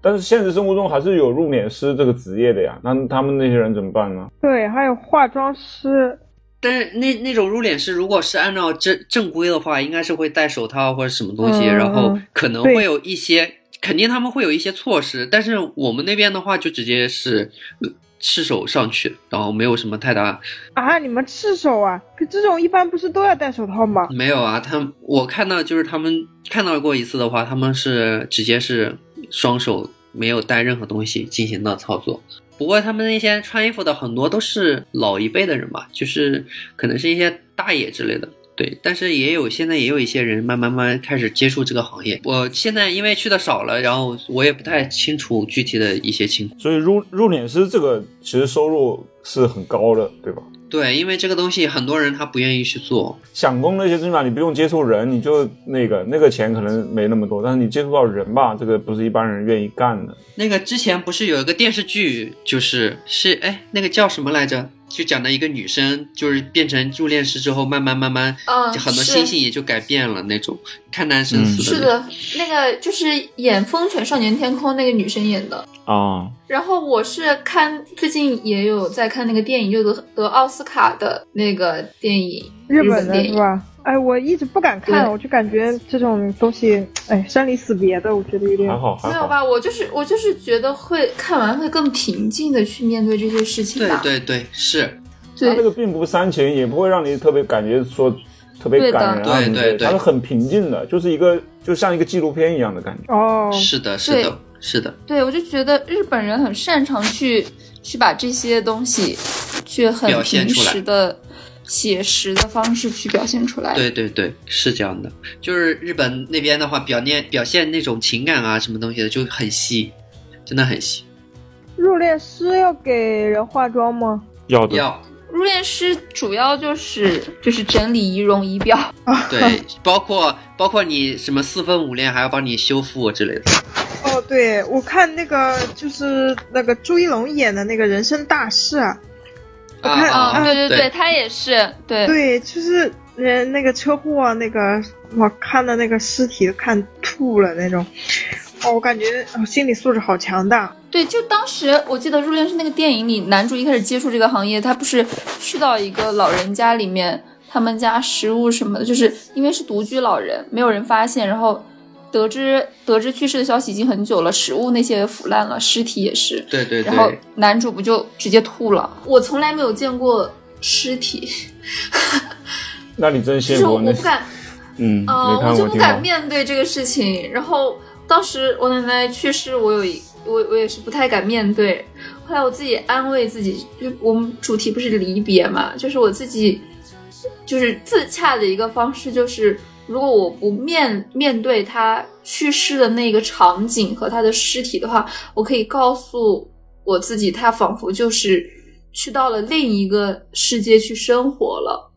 但是现实生活中还是有入殓师这个职业的呀，那他们那些人怎么办呢？对，还有化妆师。但是那那种入殓师，如果是按照正正规的话，应该是会戴手套或者什么东西，嗯然后可能会有一些，肯定他们会有一些措施。但是我们那边的话，就直接是呃赤手上去，然后没有什么太大啊，你们赤手啊？可这种一般不是都要戴手套吗？没有啊。他我看到就是他们看到过一次的话，他们是直接是双手没有带任何东西进行的操作。不过他们那些穿衣服的很多都是老一辈的人吧，就是可能是一些大爷之类的。对，但是也有现在也有一些人慢慢慢慢开始接触这个行业。我现在因为去的少了，然后我也不太清楚具体的一些情况。所以入入殓师这个其实收入是很高的，对吧？对，因为这个东西很多人他不愿意去做。想工那些最起码你不用接触人，你就那个那个钱可能没那么多，但是你接触到人吧，这个不是一般人愿意干的。那个之前不是有一个电视剧，就是是哎，那个叫什么来着？就讲的一个女生，就是变成入殓师之后，慢慢慢慢，嗯就很多是心性也就改变了那种，看淡生死的那种。的，那个就是演《风犬少年天空》那个女生演的。哦，然后我是看最近也有在看那个电影，就得得奥斯卡的那个电影，日本的本电影。是吧？哎，我一直不敢看，我就感觉这种东西，哎，生离死别的，我觉得有点还。好还好。没有吧？我就是我就是觉得会看完会更平静的去面对这些事情对吧。对对，是他这个并不煽情，也不会让你特别感觉说特别感人啊什么的，对对对它是很平静的，就是一个就像一个纪录片一样的感觉。哦，是的，是的，是的，对我就觉得日本人很擅长去去把这些东西去很平表现出来实的写实的方式去表现出来。对对对，是这样的。就是日本那边的话，表现表现那种情感啊，什么东西的就很细，真的很细。入殓师要给人化妆吗？要的，要入殓师主要就是就是整理仪容仪表，对，包括包括你什么四分五裂，还要帮你修复之类的。哦，对，我看那个就是那个朱一龙演的那个人生大事啊，我看啊啊，对对对他也是对。对，就是人那个车祸那个，我看的那个尸体看吐了那种，哦，我感觉哦心理素质好强大。对，就当时我记得《入殓师》那个电影里，男主一开始接触这个行业，他不是去到一个老人家里面，他们家食物什么的，就是因为是独居老人，没有人发现，然后得知得知去世的消息已经很久了，食物那些腐烂了，尸体也是，对对然后，男主不就直接吐了？我从来没有见过尸体，那你真 就是羡慕我我不敢。嗯，呃，我就不敢。面对这个事情。然后当时我奶奶去世，我有一我我也是不太敢面对。后来我自己安慰自己，就我们主题不是离别嘛，就是我自己就是自洽的一个方式，就是如果我不面面对他去世的那个场景和他的尸体的话，我可以告诉我自己，他仿佛就是去到了另一个世界去生活了。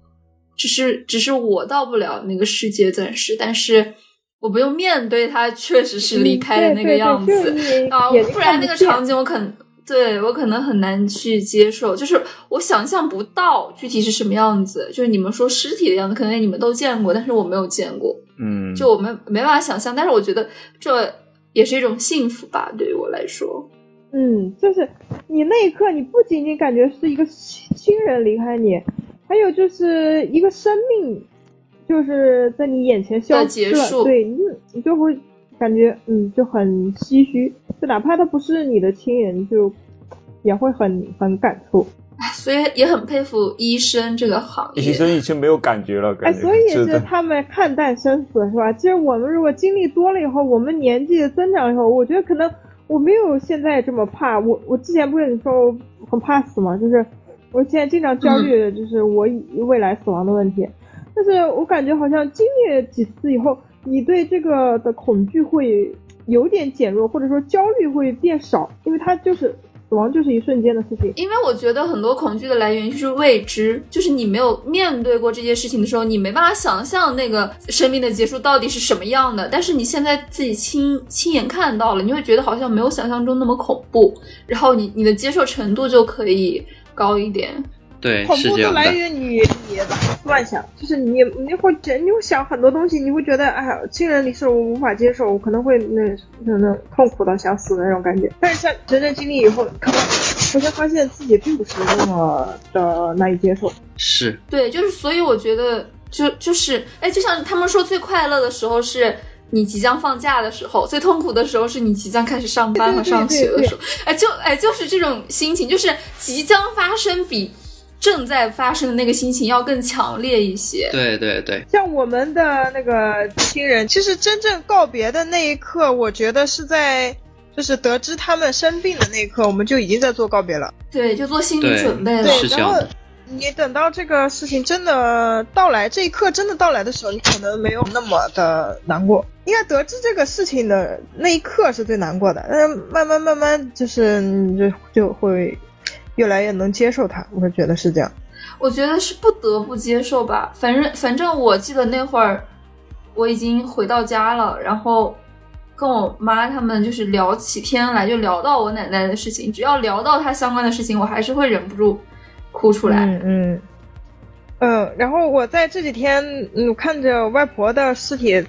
只是只是我到不了那个世界，暂时，但是我不用面对他，确实是离开的那个样子、啊，不然那个场景我可能对我可能很难去接受，就是我想象不到具体是什么样子，就是你们说尸体的样子，可能你们都见过，但是我没有见过，嗯，就我们没办法想象，但是我觉得这也是一种幸福吧，对于我来说。嗯，就是你那一刻，你不仅仅感觉是一个亲亲人离开你，还有就是一个生命，就是在你眼前消的失结束，对你你就会感觉嗯就很唏嘘，就哪怕他不是你的亲人，就也会很很感触。所以也很佩服医生这个行业。医生已经没有感觉了，哎，感觉所以是是，他们看淡生死，是吧？其实我们如果经历多了以后，我们年纪增长以后，我觉得可能我没有现在这么怕。我我之前不是跟你说我很怕死吗，就是我现在经常焦虑，就是我以未来死亡的问题。但是我感觉好像经历几次以后，你对这个的恐惧会有点减弱，或者说焦虑会变少，因为它就是死亡就是一瞬间的事情。因为我觉得很多恐惧的来源就是未知，就是你没有面对过这件事情的时候，你没办法想象那个生命的结束到底是什么样的。但是你现在自己亲 亲眼看到了，你会觉得好像没有想象中那么恐怖，然后你你的接受程度就可以高一点。对，恐怖的是这样的。来源于你的乱想，就是你你会觉你会想很多东西，你会觉得哎呀，亲人离世我无法接受，我可能会那那那痛苦到想死的那种感觉。但是像真正经历以后，可能我才发现自己并不是那么的难以接受。是，对，就是所以我觉得就就是哎，就像他们说最快乐的时候是。你即将放假的时候，最痛苦的时候是你即将开始上班和上学的时候，哎，就哎就是这种心情，就是即将发生比正在发生的那个心情要更强烈一些。对对对，像我们的那个亲人，其实真正告别的那一刻，我觉得是在就是得知他们生病的那一刻，我们就已经在做告别了。对，就做心理准备了。对，然后是这样的你等到这个事情真的到来，这一刻真的到来的时候，你可能没有那么的难过。应该得知这个事情的那一刻是最难过的，但是慢慢慢慢就是你就就会越来越能接受它。我觉得是这样。我觉得是不得不接受吧。反正反正我记得那会儿我已经回到家了，然后跟我妈他们就是聊起天来，就聊到我奶奶的事情。只要聊到她相关的事情，我还是会忍不住哭出来。嗯嗯嗯。然后我在这几天，嗯，看着外婆的尸体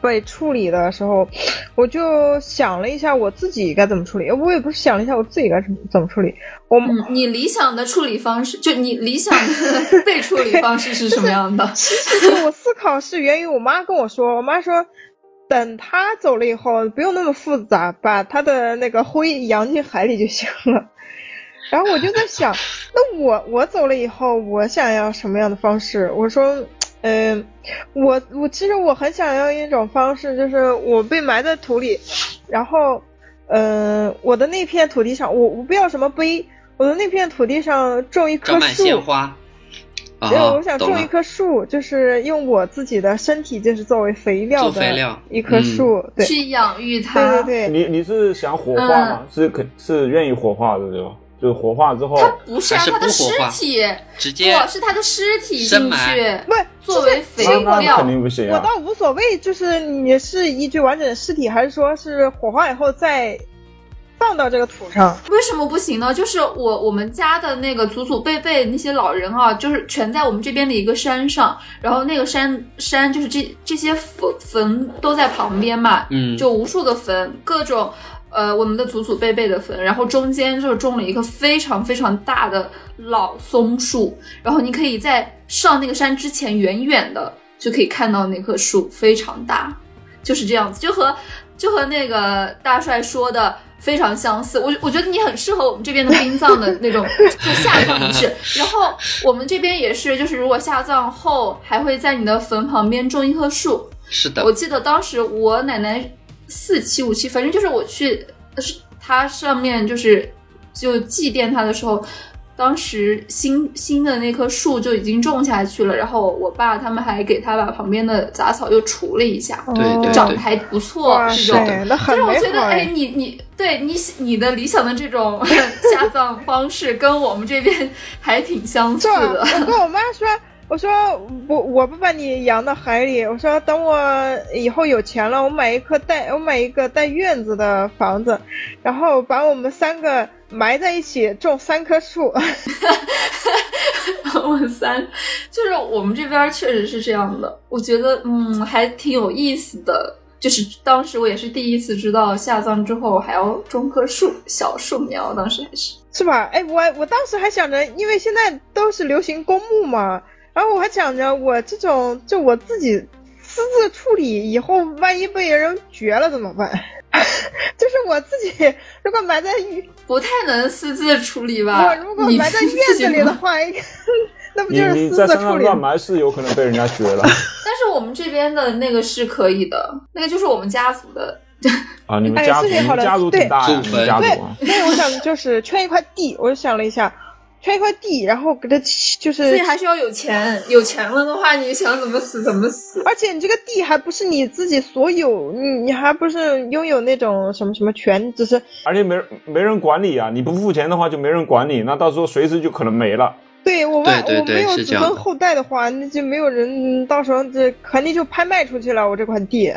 被处理的时候，我就想了一下我自己该怎么处理。我也不是想了一下我自己该怎么怎么处理，我、嗯，你理想的处理方式，就你理想的 被处理方式是什么样的？其实我思考是源于我妈跟我说，我妈说，等她走了以后，不用那么复杂，把她的那个灰扬进海里就行了。然后我就在想，那我我走了以后，我想要什么样的方式？我说，嗯、我我其实我很想要一种方式，就是我被埋在土里，然后嗯、我的那片土地上，我我不要什么碑，我的那片土地上种一棵树，鲜花。对，啊我，想种一棵树，就是用我自己的身体，就是作为肥料做的肥料一棵嗯树。对，去养育它。对对对，你你是想火化嗯吗？是肯是愿意火化的对吧？就是火化之后，它不是啊，还是它的尸体，直接不是它的尸体进去不作为肥料肯。定不行啊。我倒无所谓，就是你是一具完整的尸体，还是说是火化以后再放到这个土上？为什么不行呢？就是我我们家的那个祖祖辈辈那些老人啊，就是全在我们这边的一个山上，然后那个山山就是这这些坟坟都在旁边嘛，嗯就无数个坟，各种呃我们的祖祖辈辈的坟，然后中间就是种了一棵非常非常大的老松树，然后你可以在上那个山之前远远的就可以看到那棵树非常大，就是这样子，就和 就和那个大帅说的非常相似。我我觉得你很适合我们这边的殡葬的那种 就下葬仪式。然后我们这边也是，就是如果下葬后还会在你的坟旁边种一棵树。是的我，记得当时我奶奶四期五期，反正就是我去，是它上面就是就祭奠它的时候，当时新新的那棵树就已经种下去了，然后我爸他们还给他把旁边的杂草又除了一下，对对对长得还不错，哇这种。塞，那就很美是我觉得，哎。你你对你你的理想的这种 下葬方式，跟我们这边还挺相似？的。我跟我妈说，我说我我不把你养到海里，我说等我以后有钱了，我买一棵带我买一个带院子的房子，然后把我们三个埋在一起，种三棵树。我三，就是我们这边确实是这样的，我觉得嗯还挺有意思的。就是当时我也是第一次知道下葬之后还要种棵树，小树苗，当时还是。是吧？哎，我我当时还想着，因为现在都是流行公墓嘛，然后我还想着，我这种就我自己私自处理，以后万一被人绝了怎么办？就是我自己，如果埋在不太能私自处理吧？我如果埋在院子里的话，应该 那不就是你在山上私自处理乱埋是有可能被人家掘了 但是我们这边的那个是可以的，那个就是我们家族的。啊！你们哎家族，是挺好的你们家族挺大呀，对你们家对族啊。，所以我想就是圈一块地，我就想了一下，圈一块地，然后给他就是所以还是要有钱，有钱了的话，你想怎么死怎么死。而且你这个地还不是你自己所有，你你还不是拥有那种什么什么权，只是而且没人没人管理啊！你不付钱的话就没人管理，那到时候随时就可能没了。对我万对对对我没有子孙后代的话，那就没有人，到时候这肯定就拍卖出去了。我这块地，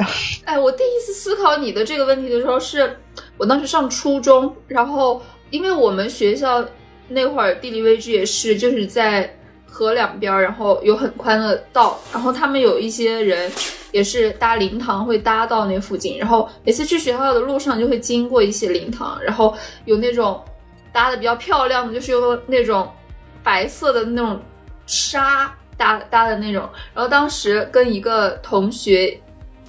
哎，我第一次思考你的这个问题的时候是，我当时上初中，然后因为我们学校那会儿地理位置也是就是在河两边，然后有很宽的道，然后他们有一些人也是搭灵堂会搭到那附近，然后每次去学校的路上就会经过一些灵堂，然后有那种搭的比较漂亮的，就是用那种白色的那种纱搭搭的那种，然后当时跟一个同学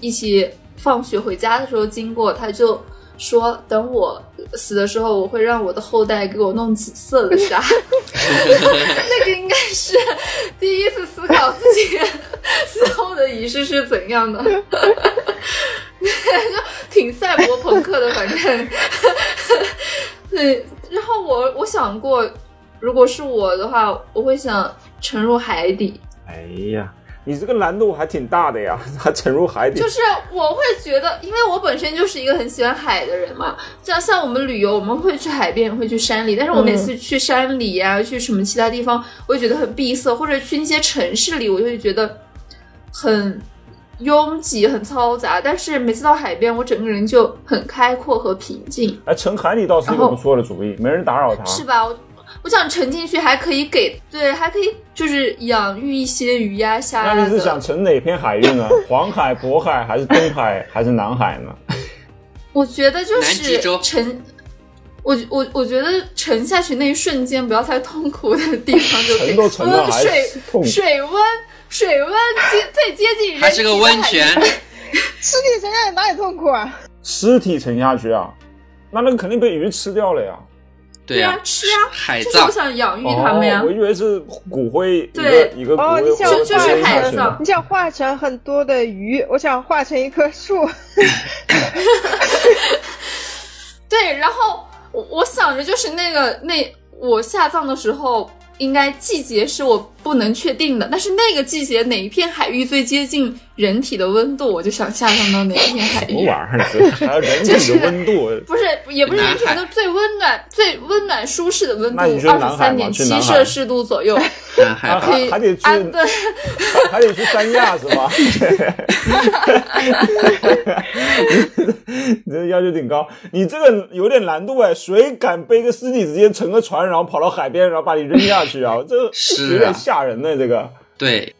一起放学回家的时候经过，他就说等我死的时候，我会让我的后代给我弄紫色的纱。那个应该是第一次思考自己死后的仪式是怎样的，就 挺赛博朋克的，反正。对，然后我我想过，如果是我的话，我会想沉入海底。哎呀，你这个难度还挺大的呀，还沉入海底。就是我会觉得，因为我本身就是一个很喜欢海的人嘛。这样像我们旅游，我们会去海边，会去山里，但是我每次去山里呀、去什么其他地方，我会觉得很闭塞，或者去那些城市里，我就会觉得很拥挤、很嘈杂。但是每次到海边，我整个人就很开阔和平静，哎，沉海里倒是一个不错的主意，没人打扰他。是吧？我我想沉进去，还可以给对，还可以就是养育一些鱼呀、虾呀那你是。想沉哪片海域呢？黄海、渤海，还是东海，还是南海呢？我觉得就是沉，我我我觉得沉下去那一瞬间不要太痛苦的地方就可以。沉都沉了水痛水温水温接 最接近人还是个温泉，尸体沉下去哪里痛苦啊？尸体沉下去啊，那那个肯定被鱼吃掉了呀。呀、对呀，吃啊，海葬就是我想养育他们呀。哦，我以为是骨灰一个对一个骨哦，灰你想就是海葬。你想化成很多的鱼，我想化成一棵树。对，然后我我想着就是那个那我下葬的时候，应该季节是我不能确定的，但是那个季节哪一片海域最接近人体的温度，我就想下降到哪一片海什么域。玩意儿？这 还有人体的温度？不是，也不是人体南海温度最温暖、最温暖舒适的温度，二十三点七摄氏度左右，南海啊可以还得去。还得去三亚是吧？你这要求挺高，你这个有点难度哎。谁敢背个尸体直接乘个船，然后跑到海边，然后把你扔下去啊？这有点吓人呢。这个对，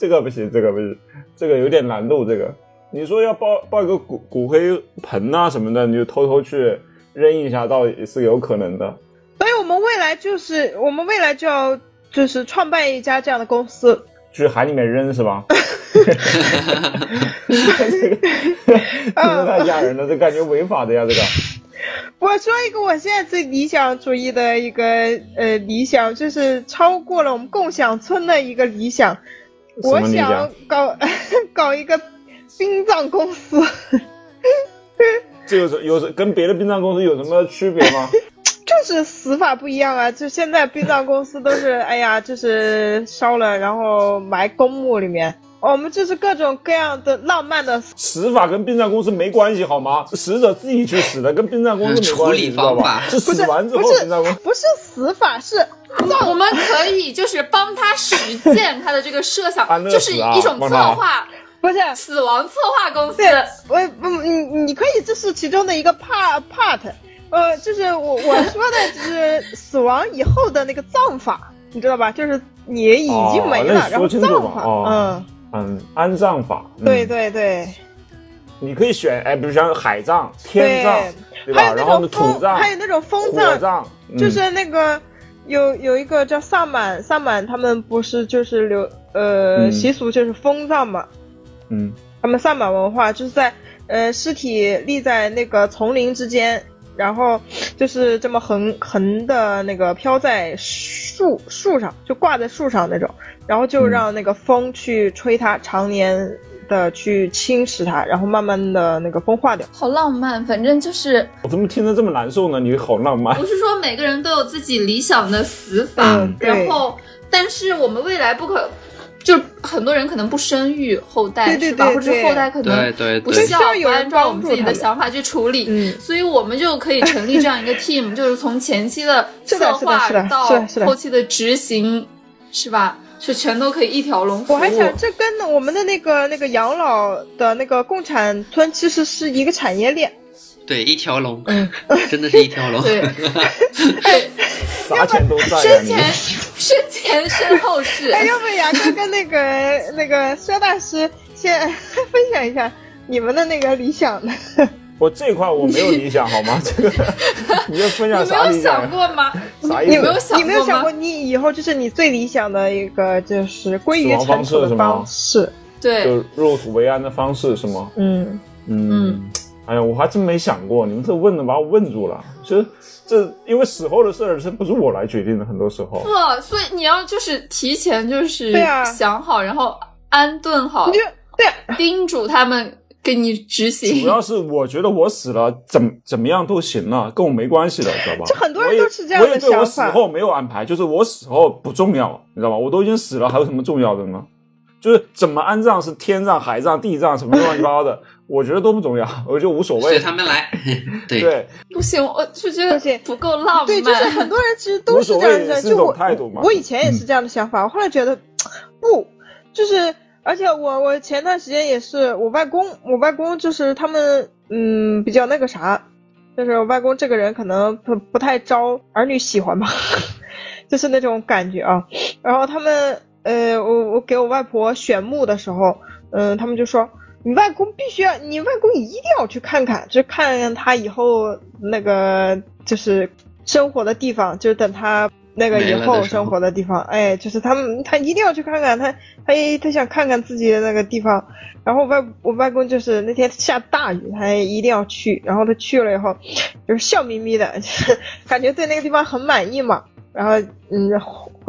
这个不行，这个不行，这个有点难度。这个你说要抱抱一个骨骨灰盆啊什么的，你就偷偷去扔一下，倒也是有可能的。所以我们未来就是我们未来就要就是创办一家这样的公司。去海里面扔是吧？这个这个太吓人了，这感觉违法的呀，这个。我说一个我现在最理想主义的一个呃理想，就是超过了我们共享村的一个理想。我想搞 搞一个殡葬公司，这有什有什跟别的殡葬公司有什么区别吗？就是死法不一样啊！就现在殡葬公司都是，哎呀，就是烧了，然后埋公墓里面。我们就是各种各样的浪漫的，死法跟殡葬公司没关系好吗？死者自己去死的，跟殡葬公司没关系，处理你知道吧？是不是死完之后不是殡葬公司不是死法，是我们可以就是帮他实践他的这个设想，就是一种策划，不是？死亡策划公司。对，我不，你你可以，这是其中的一个 part part，呃，就是我我说的就是死亡以后的那个葬法，你知道吧？就是你已经没了，哦然后葬法，哦嗯，嗯，安葬法，嗯。对，对对。你可以选，哎，比如像海葬、天葬，对吧？还有那然后呢，种风，土葬、还有那种风葬，就是那个有有一个叫萨满，萨满他们不是就是流呃、嗯。习俗就是风葬嘛，嗯。他们萨满文化就是在呃尸体立在那个丛林之间，然后就是这么横横的那个飘在树树树上，就挂在树上那种，然后就嗯让那个风去吹它，常年的去侵蚀它，然后慢慢的那个风化掉。好浪漫，反正就是我怎么听着这么难受呢？你好浪漫不，是说每个人都有自己理想的死法，嗯然后但是我们未来不可，就很多人可能不生育后代对对是吧？或者对对后代可能对对对，不需要不按照我们自己的想法去处理，嗯所以我们就可以成立这样一个 team，就是从前期的策划到后期的执行，是吧？是全都可以一条龙服务。我还想，这跟我们的那个那个养老的那个共产村其实是一个产业链。对一条龙，嗯 真的是一条龙。对，啥钱都在啊你。生前生前身后事。哎，要不杨哥跟那个那个佘大师先 分享一下你们的那个理想呢？我这块我没有理想好吗？这个你就分享你没有想想？过吗？啥意思你没有想你没有想过？你以后就是你最理想的一个就是归于尘土的式方式？对，就入土为安的方式是吗？嗯，嗯，哎呀，我还真没想过，你们这问的把我问住了。其实这因为死后的事儿，这不是我来决定的，很多时候。不，所以你要就是提前就是对啊想好，然后安顿好你，就对啊，叮嘱他们给你执行主。要是我觉得我死了怎怎么样都行了，跟我没关系的，知道吧？这很多人都是这样的我也对我死后没有安排，就是我死后不重要，你知道吧？我都已经死了，还有什么重要的呢？就是怎么安葬是天葬、海葬、地葬什么乱七八糟的，我觉得都不重要，我就无所谓。随他们来。对，对，不行，我就觉得不行不够浪漫对，就是很。多人其实都是这样的，无所谓是一就我种态度嘛我以前也是这样的想法，我后来觉得 不，就是而且我我前段时间也是我外公，我外公就是他们嗯比较那个啥，就是我外公这个人可能不不太招儿女喜欢吧，就是那种感觉啊。然后他们呃我我给我外婆选墓的时候，嗯、他们就说。你外公必须要，你外公一定要去看看，就看看他以后那个就是生活的地方，就是等他那个以后生活的地方，哎，就是他们他一定要去看看，他他他想看看自己的那个地方。然后外我外公就是那天下大雨，他一定要去，然后他去了以后，就是笑眯眯的，就 是感觉对那个地方很满意嘛。然后嗯，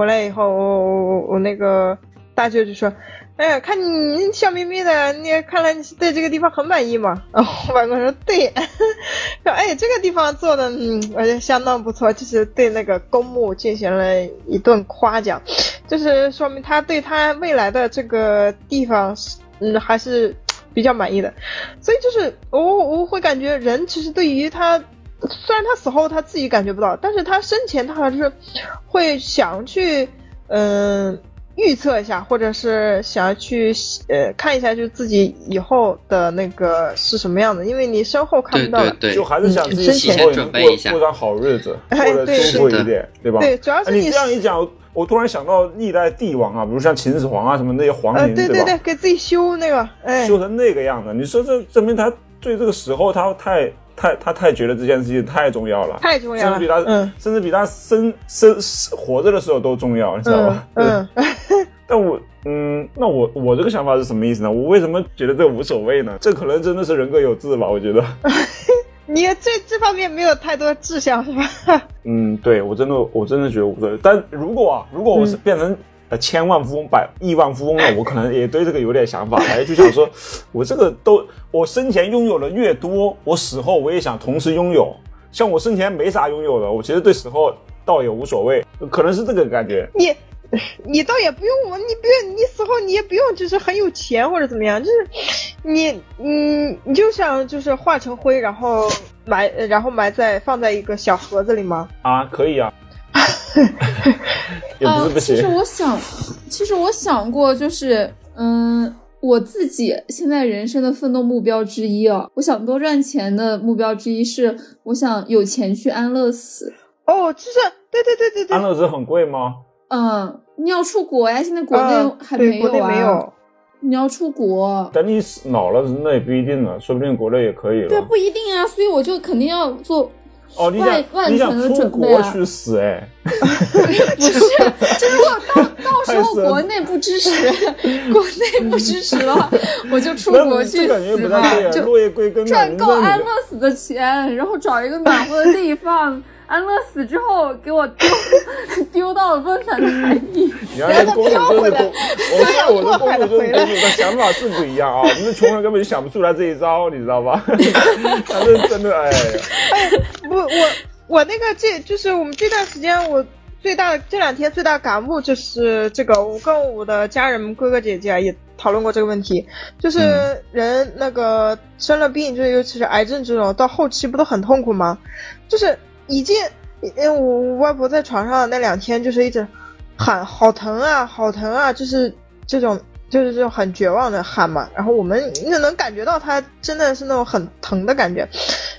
回来以后，我我我那个大舅就说：“哎呀，看你笑眯眯的，你看来你是对这个地方很满意嘛？然后我外公说对，说哎，这个地方做的嗯，我觉得相当不错，就是对那个公墓进行了一顿夸奖，就是说明他对他未来的这个地方是嗯还是比较满意的，所以就是我我会感觉人其实对于他。虽然他死后他自己感觉不到，但是他生前他还是会想去，嗯、预测一下，或者是想要去呃看一下，就自己以后的那个是什么样的，因为你身后看不到了。对对就，还是想自己嗯死后也能准备一下过过上好日子，哎过得舒服一点，对吧？对主要是哎你你这样一讲，我突然想到历代帝王啊，比如像秦始皇啊什么那些皇呃，陵，吧？对对对，给自己修那个，哎，修成那个样子，你说这证明他对这个时候他太太他太觉得这件事情太重要了，太重要了甚至比他、嗯甚至比他生生活着的时候都重要，你知道嗯吧？嗯，但我嗯，那我我这个想法是什么意思呢？我为什么觉得这无所谓呢？这可能真的是人各有志吧，我觉得。你这这方面没有太多志向是吧？嗯，对我真的我真的觉得无所谓。但如果啊，如果我是嗯变成呃千万富翁、百亿万富翁了，我可能也对这个有点想法，哎，就想说，我这个都我生前拥有的越多，我死后我也想同时拥有。像我生前没啥拥有的，我其实对死后倒也无所谓，可能是这个感觉。你你倒也不用我，你不用你死后你也不用就是很有钱或者怎么样，就是你嗯你就想就是化成灰，然后埋呃然后埋在放在一个小盒子里吗？啊，可以啊，也不是不行。呃其实我想，其实我想过，就是嗯，我自己现在人生的奋斗目标之一啊，我想多赚钱的目标之一是，我想有钱去安乐死。哦，就是对对对对对安，乐死很贵吗？嗯，你要出国呀，现在国内嗯还对没有啊。国内没有。你要出国，等你死老了，那也不一定了，说不定国内也可以了。对，不一定啊，所以我就肯定要做哦，你万想你想万全的出准备啊国去死哎？不是，就如果到 到时候国内不支持，国内不支持的话，我就出国去死嘛不太对，啊，就落叶归根。赚够安乐乐，死的钱，然后找一个暖和的地方。安乐死之后，给我丢 丢到了温暖的海底。你要是公主就是公，我看我的破海公主就是的回来公主的想法是不一样啊，你们穷人根本就想不出来这一招，你知道吧？反正真的哎呀，不，我我那个这就是我们这段时间我最大的这两天最大的感悟就是这个，我跟我的家人哥哥姐姐啊也讨论过这个问题，就是嗯人那个生了病，就是尤其是癌症这种，到后期不都很痛苦吗？就是已经，因为我我外婆在床上那两天就是一直喊好疼啊，好疼啊，就是这种。就是这种很绝望的喊嘛，然后我们就能感觉到她真的是那种很疼的感觉，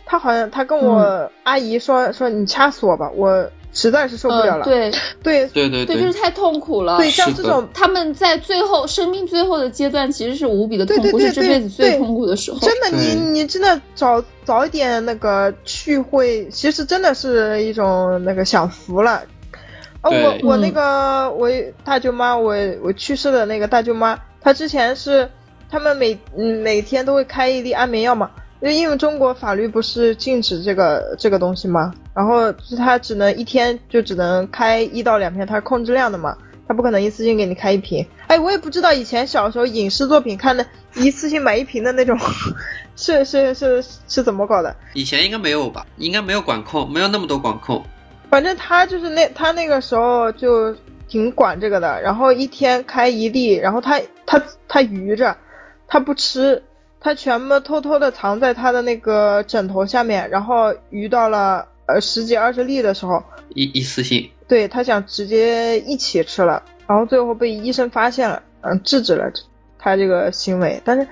她好像她跟我阿姨说、说你掐死我吧，我实在是受不了了。嗯对对对对对，就是太痛苦了。对，像这种他们在最后生命最后的阶段，其实是无比的痛苦，对对对是这辈子最痛苦的时候。真的，你你真的早早一点那个去会，其实真的是一种那个享福了。哦，我我那嗯个我大舅妈，我我去世的那个大舅妈，她之前是他们每嗯每天都会开一粒安眠药嘛，因为因为中国法律不是禁止这个这个东西吗，然后就是她只能一天就只能开一到两片，它是控制量的嘛，他不可能一次性给你开一瓶。哎，我也不知道以前小时候影视作品看的一次性买一瓶的那种，是是是是怎么搞的？以前应该没有吧？应该没有管控，没有那么多管控。反正他就是那他那个时候就挺管这个的，然后一天开一粒，然后他他他余着，他不吃，他全部偷偷的藏在他的那个枕头下面，然后余到了呃十几二十粒的时候，一一次性，对他想直接一起吃了，然后最后被医生发现了，嗯，制止了他这个行为，但是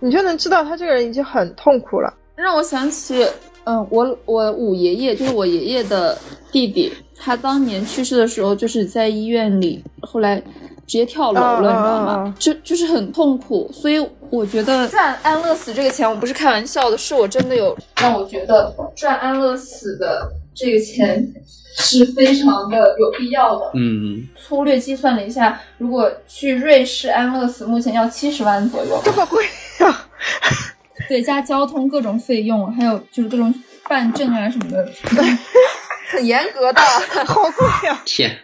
你就能知道他这个人已经很痛苦了。让我想起，嗯，我我五爷爷就是我爷爷的弟弟，他当年去世的时候就是在医院里，后来直接跳楼了，嗯你知道吗嗯？就就是很痛苦，所以我觉得赚安乐死这个钱，我不是开玩笑的，是我真的有让我觉得赚安乐死的这个钱是非常的有必要的。嗯，粗略计算了一下，如果去瑞士安乐死，目前要七十万左右。这么贵啊！对，加交通各种费用，还有就是各种办证啊什么的，很 严格的。好贵啊！天，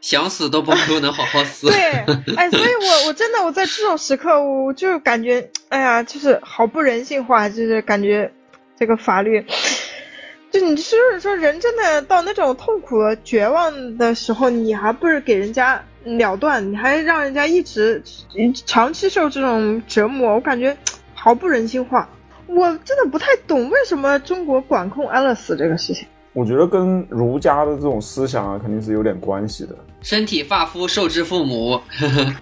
想死都不如能好好死。对，哎，所以我我真的我在这种时刻，我就感觉，哎呀，就是好不人性化，就是感觉这个法律，就你就是说人真的到那种痛苦绝望的时候，你还不如给人家了断，你还让人家一直长期受这种折磨，我感觉毫不人性化。我真的不太懂为什么中国管控安乐死这个事情。我觉得跟儒家的这种思想啊，肯定是有点关系的。身体发肤受之父母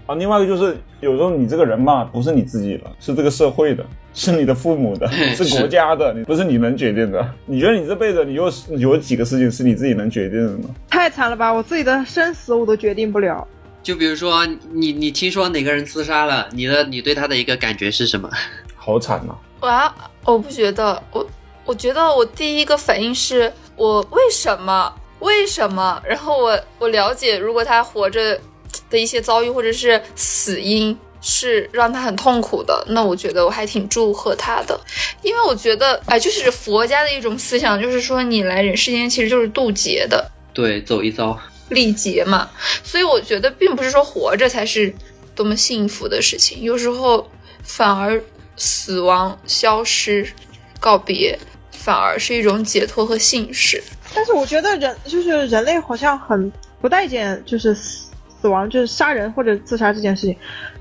啊，另外一个就是有时候你这个人嘛，不是你自己的，是这个社会的，是你的父母的，是国家的，你不是你能决定的。你觉得你这辈子你有有几个事情是你自己能决定的呢？太惨了吧！我自己的生死我都决定不了。就比如说你你听说哪个人自杀了，你的你对他的一个感觉是什么？好惨呐！哇，我不觉得，我我觉得我第一个反应是。我为什么？为什么？然后我我了解，如果他活着的一些遭遇或者是死因是让他很痛苦的，那我觉得我还挺祝贺他的，因为我觉得哎，就是佛家的一种思想，就是说你来人世间其实就是渡劫的，对，走一遭历劫嘛。所以我觉得并不是说活着才是多么幸福的事情，有时候反而死亡、消失、告别。反而是一种解脱和幸事，但是我觉得人就是人类好像很不待见，就是死死亡，就是杀人或者自杀这件事情。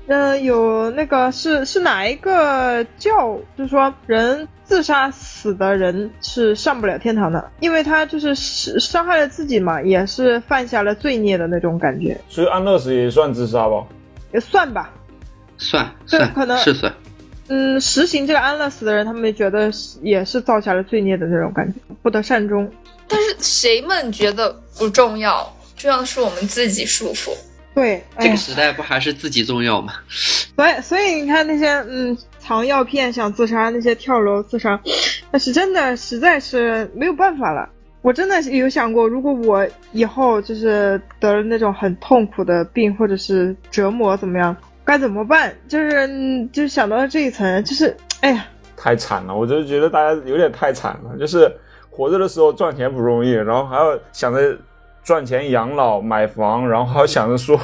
嗯，有那个是是哪一个教，就是说人自杀死的人是上不了天堂的，因为他就是伤害了自己嘛，也是犯下了罪孽的那种感觉。所以安乐死也算自杀吧？也算吧，算算可能是算。嗯，实行这个安乐死的人，他们觉得也是造下了罪孽的那种感觉，不得善终。但是谁们觉得不重要？重要的是我们自己舒服。对，这个时代不还是自己重要吗？所以，所以你看那些嗯藏药片想自杀，那些跳楼自杀，那是真的实在是没有办法了。我真的有想过，如果我以后就是得了那种很痛苦的病，或者是折磨怎么样？该怎么办？就是就想到了这一层，就是 哎呀，太惨了！我就觉得大家有点太惨了。就是活着的时候赚钱不容易，然后还要想着赚钱养老、买房，然后还要想着说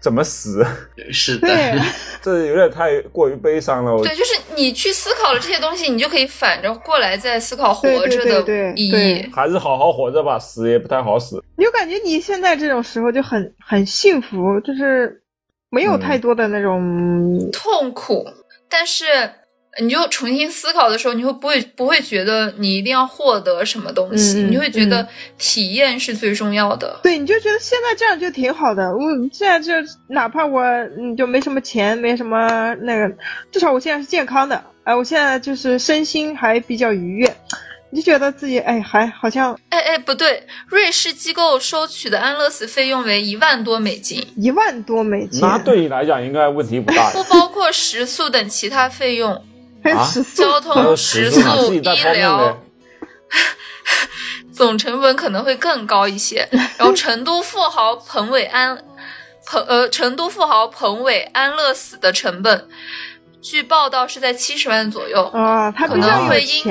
怎么死。是的，这有点太过于悲伤了。对，就是你去思考了这些东西，你就可以反着过来再思考活着的意义。还是好好活着吧，死也不太好死。你就感觉你现在这种时候就很很幸福，就是。没有太多的那种痛苦，但是你就重新思考的时候，你会不会不会觉得你一定要获得什么东西？你会觉得体验是最重要的。对，你就觉得现在这样就挺好的。我现在就哪怕我嗯就没什么钱，没什么那个，至少我现在是健康的。哎，我现在就是身心还比较愉悦。就觉得自己哎，还好像哎哎不对，瑞士机构收取的安乐死费用为一万多美金，一万多美金，那对你来讲应该问题不大，不包括食宿等其他费用 啊，交通、食宿、医疗，总成本可能会更高一些。然后成都富豪彭伟安，彭呃成都富豪彭伟安乐死的成本，据报道是在七十万左右啊，他可能会因。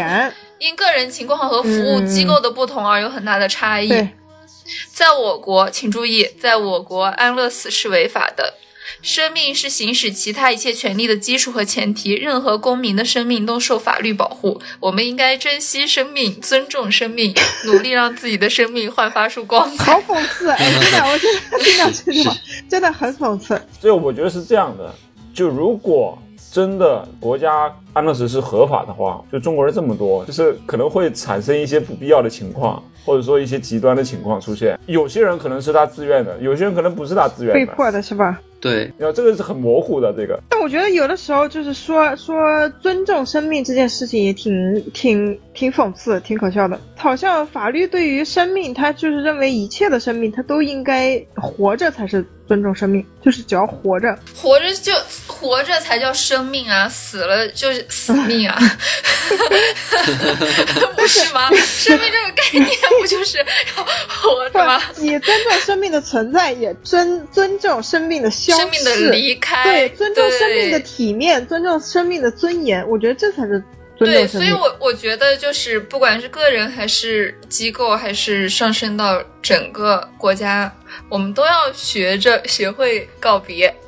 因个人情况和服务机构的不同而有很大的差异。在我国，请注意，在我国安乐死是违法的。生命是行使其他一切权利的基础和前提，任何公民的生命都受法律保护。我们应该珍惜生命，尊重生命，努力让自己的生命焕发出光彩。好讽刺！哎，真的，我真的听到这句话，真的很讽刺。所以我觉得是这样的，就如果。真的，国家安乐死是合法的话，就中国人这么多，就是可能会产生一些不必要的情况，或者说一些极端的情况出现。有些人可能是他自愿的，有些人可能不是他自愿的，被迫的是吧？对，然后这个是很模糊的这个。但我觉得有的时候就是说说尊重生命这件事情也挺挺挺讽刺，挺可笑的。好像法律对于生命，他就是认为一切的生命，他都应该活着才是尊重生命，就是只要活着，活着就活着才叫生命啊，死了就是死命啊，不是吗？生命这个概念不就是要活着吗？你尊重生命的存在，也尊尊重生命的消。生命的离开，对，尊重生命的体面，尊重生命的尊严，我觉得这才是对。所以我我觉得就是不管是个人还是机构，还是上升到整个国家，我们都要学着学会告别。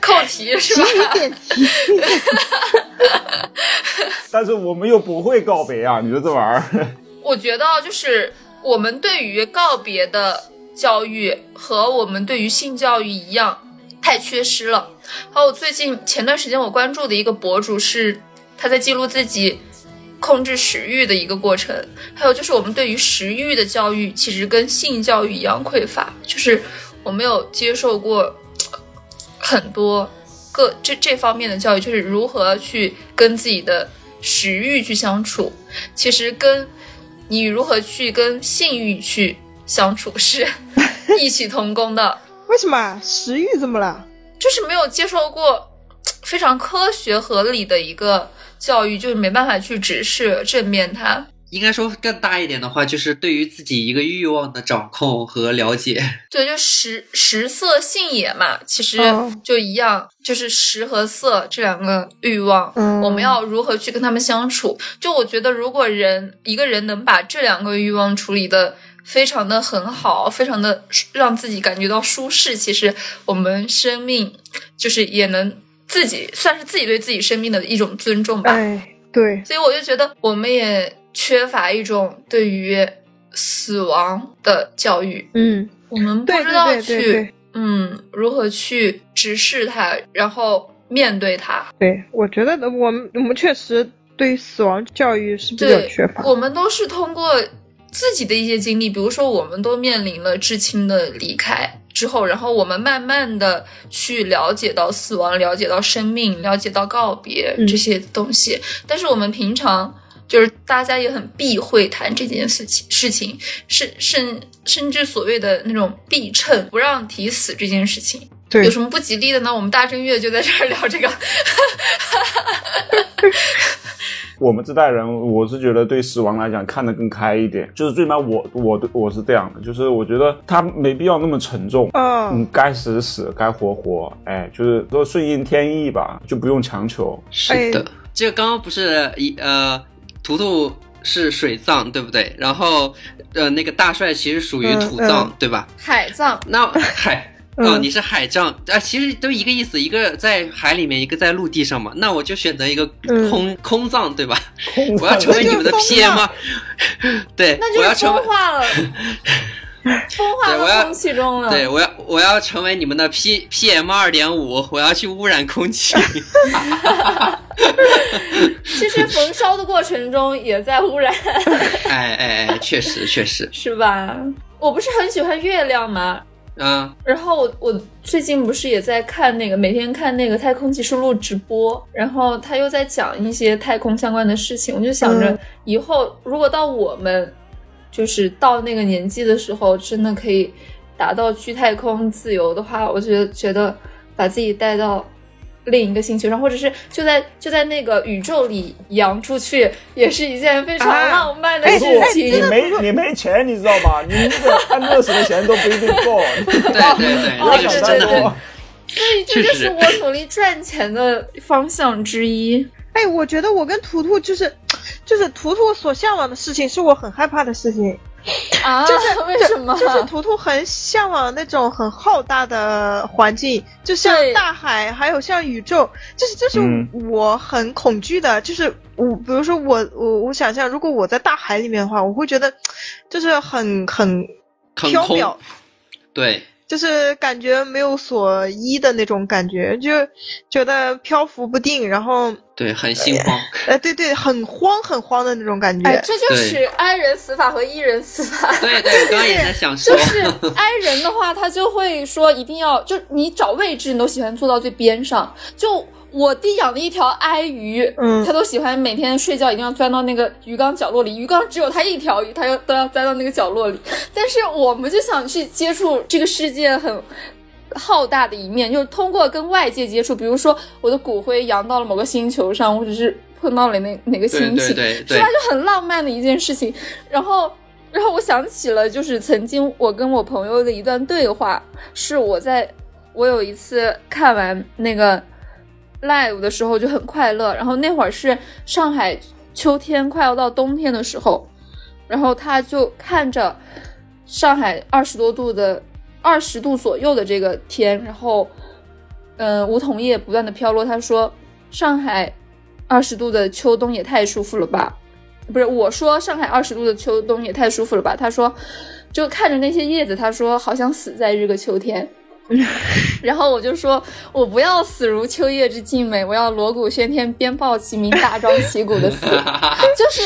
扣题是吧？一点题，但是我们又不会告别啊！你说这玩意儿，我觉得就是我们对于告别的教育和我们对于性教育一样，太缺失了。还有最近前段时间我关注的一个博主是他在记录自己控制食欲的一个过程，还有就是我们对于食欲的教育其实跟性教育一样匮乏，就是我没有接受过很多各这这方面的教育，就是如何去跟自己的食欲去相处，其实跟你如何去跟性欲去相处是 异曲同工的。为什么食欲怎么了？就是没有接受过 非常科学合理的一个教育，就是没办法去直视正面它。应该说更大一点的话，就是对于自己一个欲望的掌控和了解。对，就食食色性也嘛，其实哦就一样，就是食和色这两个欲望，嗯我们要如何去跟他们相处？就我觉得，如果人一个人能把这两个欲望处理的非常的很好，非常的让自己感觉到舒适，其实我们生命就是也能自己算是自己对自己生命的一种尊重吧。哎，对，所以我就觉得我们也缺乏一种对于死亡的教育，嗯，我们不知道去对嗯如何去直视它，然后面对它。对，我觉得我们我们确实对于死亡教育是比较缺乏。我们都是通过自己的一些经历，比如说我们都面临了至亲的离开之后，然后我们慢慢的去了解到死亡，了解到生命，了解到告别嗯这些东西。但是我们平常就是大家也很避讳谈这件事情，事情甚甚甚至所谓的那种避称，不让提死这件事情。对有什么不吉利的呢？我们大正月就在这儿聊这个。我们这代人，我是觉得对死亡来讲看得更开一点，就是最起码我我我是这样的，就是我觉得他没必要那么沉重。嗯，嗯，该死死，该活活，哎，就是说顺应天意吧，就不用强求。是的，这个刚刚不是一呃，图图是水葬对不对？然后呃，那个大帅其实属于嗯土葬、对吧？海葬，那海。嗯哦，你是海葬啊，其实都一个意思，一个在海里面，一个在陆地上嘛。那我就选择一个嗯空、空葬，对吧？我要成为你们的 PM 啊。对，那就是我要成为风化了，风化对我要到空气中了。对，我要我要成为你们的 P PM 二点五，我要去污染空气。其实焚烧的过程中也在污染，哎哎哎，确实确实，是吧？我不是很喜欢月亮吗？啊，然后我我最近不是也在看那个每天看那个太空技术录直播，然后他又在讲一些太空相关的事情，我就想着嗯。以后如果到我们就是到那个年纪的时候，真的可以达到去太空自由的话，我觉得觉得把自己带到另一个星球上，或者是就在就在那个宇宙里扬出去，也是一件非常啊浪漫的哎事不，情。你没你没钱，你知道吧？你那个安乐死的钱都不一定够。对对对，哦 那个是真的对对很所以这就是我努力赚钱的方向之一。哎，我觉得我跟图图就是，就是图图所向往的事情，是我很害怕的事情。啊，就是 为什么？就是图图很向往那种很浩大的环境，就像大海，还有像宇宙，就是这是嗯我很恐惧的。就是我，比如说我我我想象，如果我在大海里面的话，我会觉得就是很很很空缥缈，对，就是感觉没有所依的那种感觉，就觉得漂浮不定，然后对，很心慌。哎，对对，很慌很慌的那种感觉。哎，这就是 i 人死法和 e 人死法。对对，我刚刚也在想说就，是挨人的话，他就会说一定要，就你找位置，你都喜欢坐到最边上。就我弟养的一条哀鱼，嗯他都喜欢每天睡觉一定要钻到那个鱼缸角落里，鱼缸只有他一条鱼，他要都要钻到那个角落里。但是我们就想去接触这个世界很。浩大的一面，就是通过跟外界接触，比如说我的骨灰扬到了某个星球上，或者是碰到了哪哪个星对星，对对对是吧？，就很浪漫的一件事情。然后，然后我想起了，就是曾经我跟我朋友的一段对话，是我在我有一次看完那个 live 的时候就很快乐，然后那会儿是上海秋天快要到冬天的时候，然后他就看着上海二十多度的二十度左右的这个天，然后嗯，梧桐叶不断的飘落，他说上海二十度的秋冬也太舒服了吧。不是我说上海二十度的秋冬也太舒服了吧？他说，就看着那些叶子，他说好像死在这个秋天。然后我就说，我不要死如秋叶之静美，我要锣鼓喧天，鞭炮齐鸣，大张旗鼓的死。就是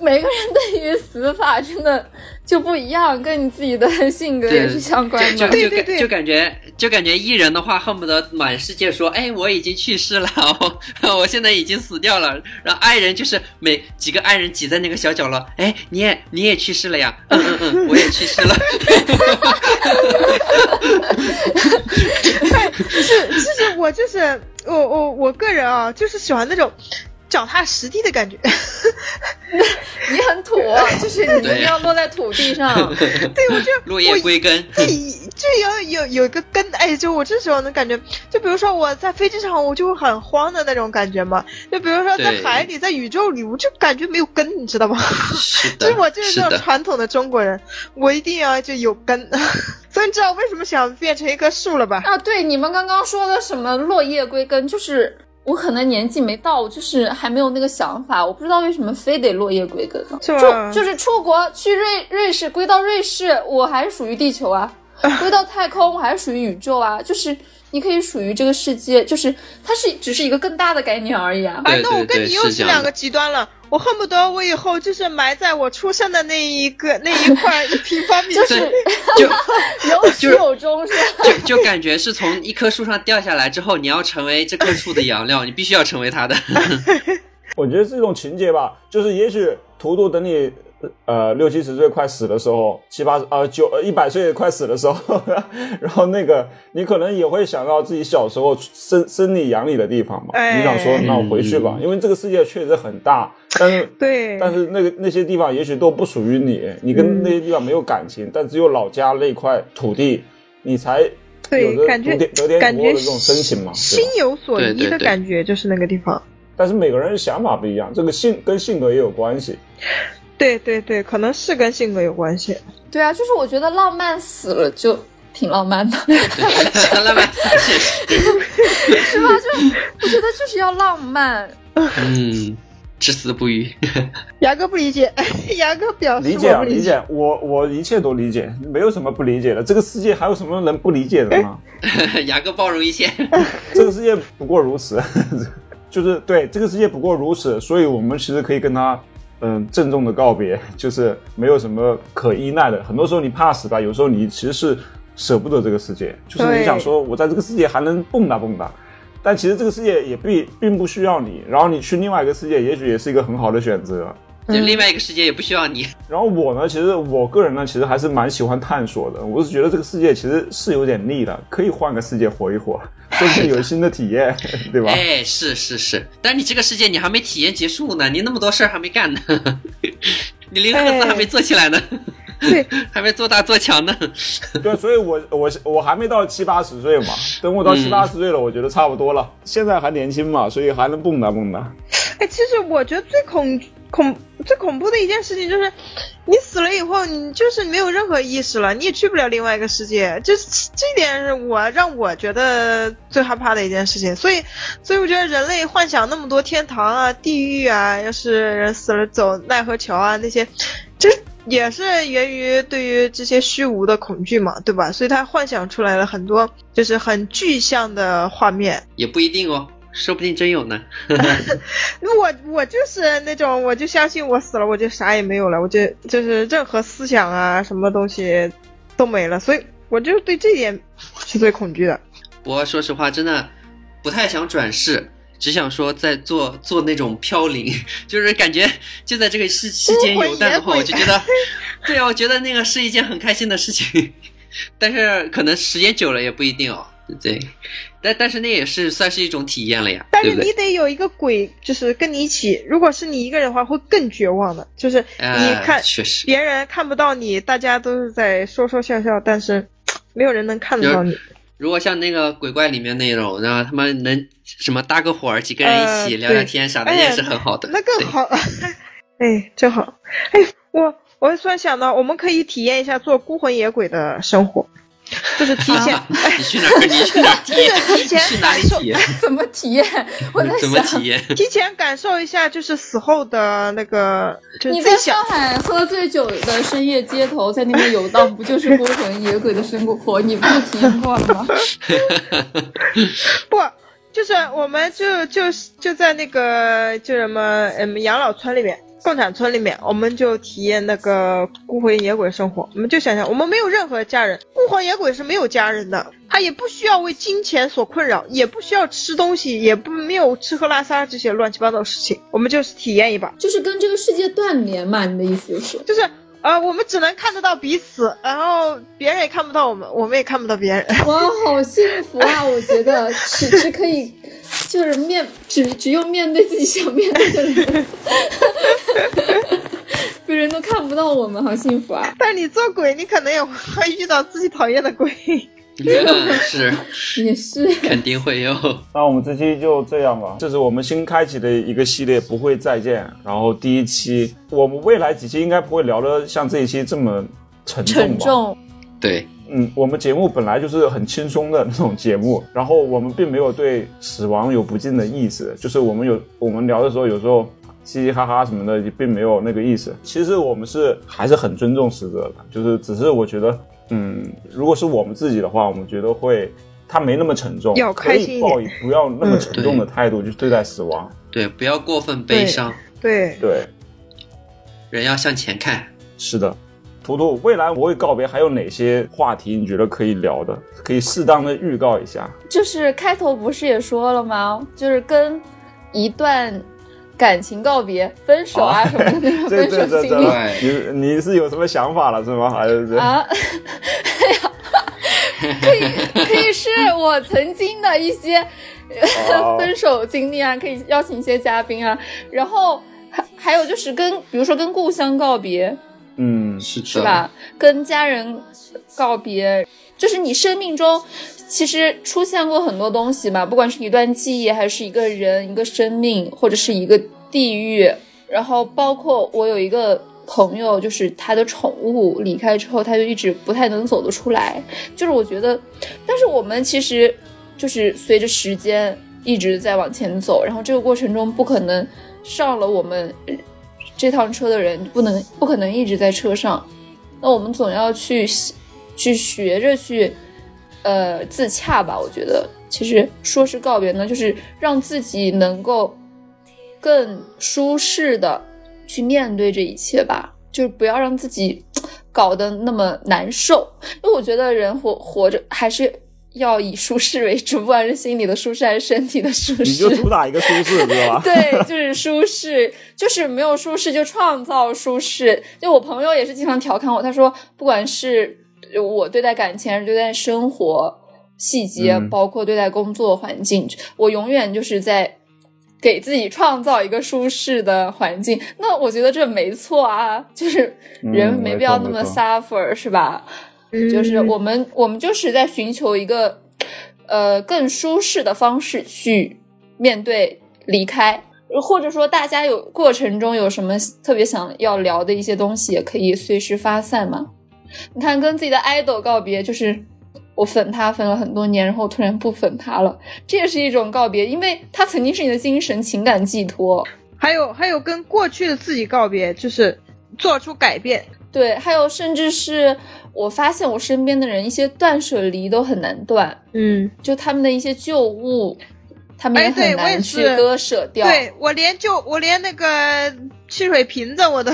每个人对于死法真的就不一样，跟你自己的性格也是相关的。就就对对对就感觉就感觉艺人的话，恨不得满世界说，哎，我已经去世了，我我现在已经死掉了。然后爱人就是每几个爱人挤在那个小角落，哎，你也你也去世了呀？嗯嗯嗯，我也去世了。是，就是我就是我我我个人啊，就是喜欢那种脚踏实地的感觉。你很土，就是你一定要落在土地上。对，我就 落叶归根。对，就要有有一个根，哎，就我这时候能感觉，就比如说我在飞机上，我就会很慌的那种感觉嘛。就比如说在海里，在宇宙里，我就感觉没有根，你知道吗？是所以的，我就是这种。传统的中国人，我一定要就有根。所以你知道为什么想变成一棵树了吧？啊，对，你们刚刚说的什么落叶归根，就是我可能年纪没到，就是还没有那个想法，我不知道为什么非得落叶归根呢？就就是出国去瑞瑞士，归到瑞士，我还是属于地球啊；归到太空，我还是属于宇宙啊。就是你可以属于这个世界，就是它是只是一个更大的概念而已啊。哎，对那我跟你又是两个极端了。我恨不得我以后就是埋在我出生的那一个那一块一平方米，就是就有始有终是吧？就就感觉是从一棵树上掉下来之后，你要成为这棵树的养料，你必须要成为它的。我觉得是一种情节吧，就是也许图图等你呃六七十岁快死的时候，七八呃九呃一百岁快死的时候，然后那个你可能也会想到自己小时候生生你养你的地方嘛，哎你想说那我回去吧，因为这个世界确实很大，但是 对，但是那个那些地方也许都不属于你，你跟那些地方没有感情，但只有老家那块土地，你才有着对感觉得天得天感觉的这种深情嘛，心？有所依的感觉，就是那个地方。但是每个人想法不一样，这个性跟性格也有关系。对对对，可能是跟性格有关系。对啊，就是我觉得浪漫死了就挺浪漫的，浪漫死 是吧？就我觉得就是要浪漫。嗯，至死不渝。牙哥不理解，牙哥表示理解理解，我我一切都理解，没有什么不理解的。这个世界还有什么能不理解的吗？牙哥包容一切。这个世界不过如此，就是对这个世界不过如此，所以我们其实可以跟他嗯郑重的告别，就是没有什么可依赖的。很多时候你怕死吧，有时候你其实是舍不得这个世界，就是你想说我在这个世界还能蹦跶蹦跶。但其实这个世界也并并不需要你，然后你去另外一个世界，也许也是一个很好的选择。就另外一个世界也不需要你。然后我呢，其实我个人呢，其实还是蛮喜欢探索的。我是觉得这个世界其实是有点腻的，可以换个世界活一活，说不定有新的体验，对吧？哎，是是是，但你这个世界你还没体验结束呢，你那么多事儿还没干呢，你零赫兹还没做起来呢，对，还没做大做强呢。对，所以我我我还没到七八十岁嘛，等我到七八十岁了，我觉得差不多了。现在还年轻嘛，所以还能蹦跶蹦跶。哎，其实我觉得最恐恐最恐怖的一件事情就是，你死了以后，你就是没有任何意识了，你也去不了另外一个世界。这这点是我让我觉得最害怕的一件事情。所以，所以我觉得人类幻想那么多天堂啊、地狱啊，要是人死了走奈何桥啊那些，这也是源于对于这些虚无的恐惧嘛，对吧？所以他幻想出来了很多就是很具象的画面。也不一定哦，说不定真有呢。我我就是那种，我就相信我死了，我就啥也没有了，我就就是任何思想啊，什么东西都没了，所以我就对这点是最恐惧的。我说实话，真的不太想转世，只想说在做做那种飘零，就是感觉就在这个世世间游荡的话，我就觉得，对啊，我觉得那个是一件很开心的事情。但是可能时间久了也不一定哦，对，但但是那也是算是一种体验了呀，但是你？得有一个鬼，就是跟你一起。如果是你一个人的话，会更绝望的。就是你哎看、确实，别人看不到你，大家都是在说说笑笑，但是没有人能看得到你。如果像那个鬼怪里面那种，然后他们能什么搭个伙儿，几个人一起呃聊聊天啥的，对也是很好的。对那更好。哎，真好。哎，我我突然想到，我们可以体验一下做孤魂野鬼的生活，就是提前，你去哪儿？你去哪儿提前去哪里感受体验？怎么体验？我在怎么想，体验？提前感受一下，就是死后的那个，就你在上海喝醉酒的深夜街头，在那边游荡，不就是孤魂野鬼的生活？你不是体验过了吗？不，就是我们就就就在那个就什么嗯养老村里面。共产村里面，我们就体验那个孤魂野鬼生活。我们就想想，我们没有任何家人，孤魂野鬼是没有家人的，他也不需要为金钱所困扰，也不需要吃东西，也不没有吃喝拉撒这些乱七八糟的事情。我们就是体验一把，就是跟这个世界断联嘛？你的意思就是？就是呃，我们只能看得到彼此，然后别人也看不到我们，我们也看不到别人。哇，好幸福啊！我觉得只只可以，就是面只只用面对自己想面对的人，别人都看不到我们，好幸福啊！但你做鬼，你可能也会遇到自己讨厌的鬼。嗯，是也是，肯定会有。那我们这期就这样吧，这是我们新开启的一个系列，不会再见。然后第一期，我们未来几期应该不会聊的像这一期这么沉重吧？沉重。对，嗯，我们节目本来就是很轻松的那种节目，然后我们并没有对死亡有不敬的意思，就是我们有我们聊的时候，有时候嘻嘻哈哈什么的，也并没有那个意思。其实我们是还是很尊重死者的，就是只是我觉得，嗯，如果是我们自己的话，我们觉得会他没那么沉重，要可开心一点以抱以不要那么沉重的态度去对待死亡。对，不要过分悲伤，对，对，人要向前看。是的。图图，未来我会告别，还有哪些话题你觉得可以聊的？可以适当的预告一下。就是开头不是也说了吗？就是跟一段感情告别，分手啊什么的 那种分手经历对，你你是有什么想法了是吗？还是啊。哎呀，可以可以是我曾经的一些哦 分手经历啊，可以邀请一些嘉宾啊，然后还还有就是跟比如说跟故乡告别，嗯，是的，是吧？跟家人告别，就是你生命中其实出现过很多东西嘛，不管是一段记忆，还是一个人、一个生命，或者是一个地域，然后包括我有一个朋友，就是他的宠物离开之后，他就一直不太能走得出来。就是我觉得，但是我们其实就是随着时间一直在往前走，然后这个过程中不可能上了我们这趟车的人不能不可能一直在车上，那我们总要去去学着去呃自洽吧。我觉得其实说是告别呢，就是让自己能够更舒适的去面对这一切吧，就是不要让自己 搞得那么难受。因为我觉得人活活着还是要以舒适为主，不管是心理的舒适还是身体的舒你就适。主打一个舒适，知道吧？对，就是舒适，就是没有舒适就创造舒适。就我朋友也是经常调侃我，他说不管是我对待感情还是对待生活细节，嗯包括对待工作环境，我永远就是在给自己创造一个舒适的环境。那我觉得这没错啊，就是人嗯没必要那么 suffer，是吧？就是我们我们就是在寻求一个呃更舒适的方式去面对离开，或者说大家有过程中有什么特别想要聊的一些东西，也可以随时发散嘛。你看，跟自己的 idol 告别，就是我粉他粉了很多年，然后突然不粉他了，这也是一种告别，因为他曾经是你的精神情感寄托。还有还有跟过去的自己告别，就是做出改变。对，还有甚至是我发现我身边的人一些断舍离都很难断，嗯，就他们的一些旧物，他们也很难去割舍掉。对我连就我连那个汽水瓶子我都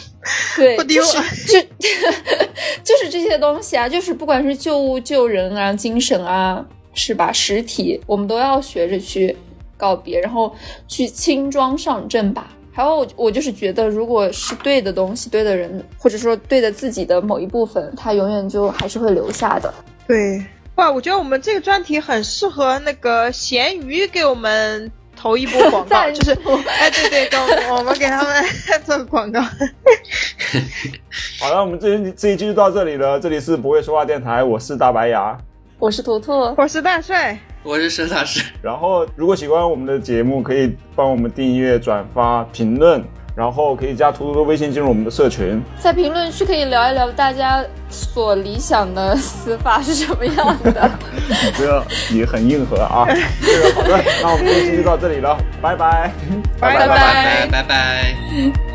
对，不丢就是就 就是这些东西啊，就是不管是旧物、旧人啊、精神啊，是吧？实体，我们都要学着去告别，然后去轻装上阵吧。还有我，我就是觉得，如果是对的东西、对的人，或者说对的自己的某一部分，它永远就还是会留下的。对。哇，我觉得我们这个专题很适合那个咸鱼给我们投一波广告，就是助哎，对对，跟我我们给他们 做个广告。好了，我们这这一期就到这里了。这里是不会说话电台，我是大白牙。我是图图，我是大帅，我是沈老师。然后，如果喜欢我们的节目，可以帮我们订阅、转发、评论，然后可以加图图的微信进入我们的社群。在评论区可以聊一聊大家所理想的死法是什么样的。你这个也很硬核啊。这个好的，那我们这期就到这里了，拜拜，拜拜拜拜拜。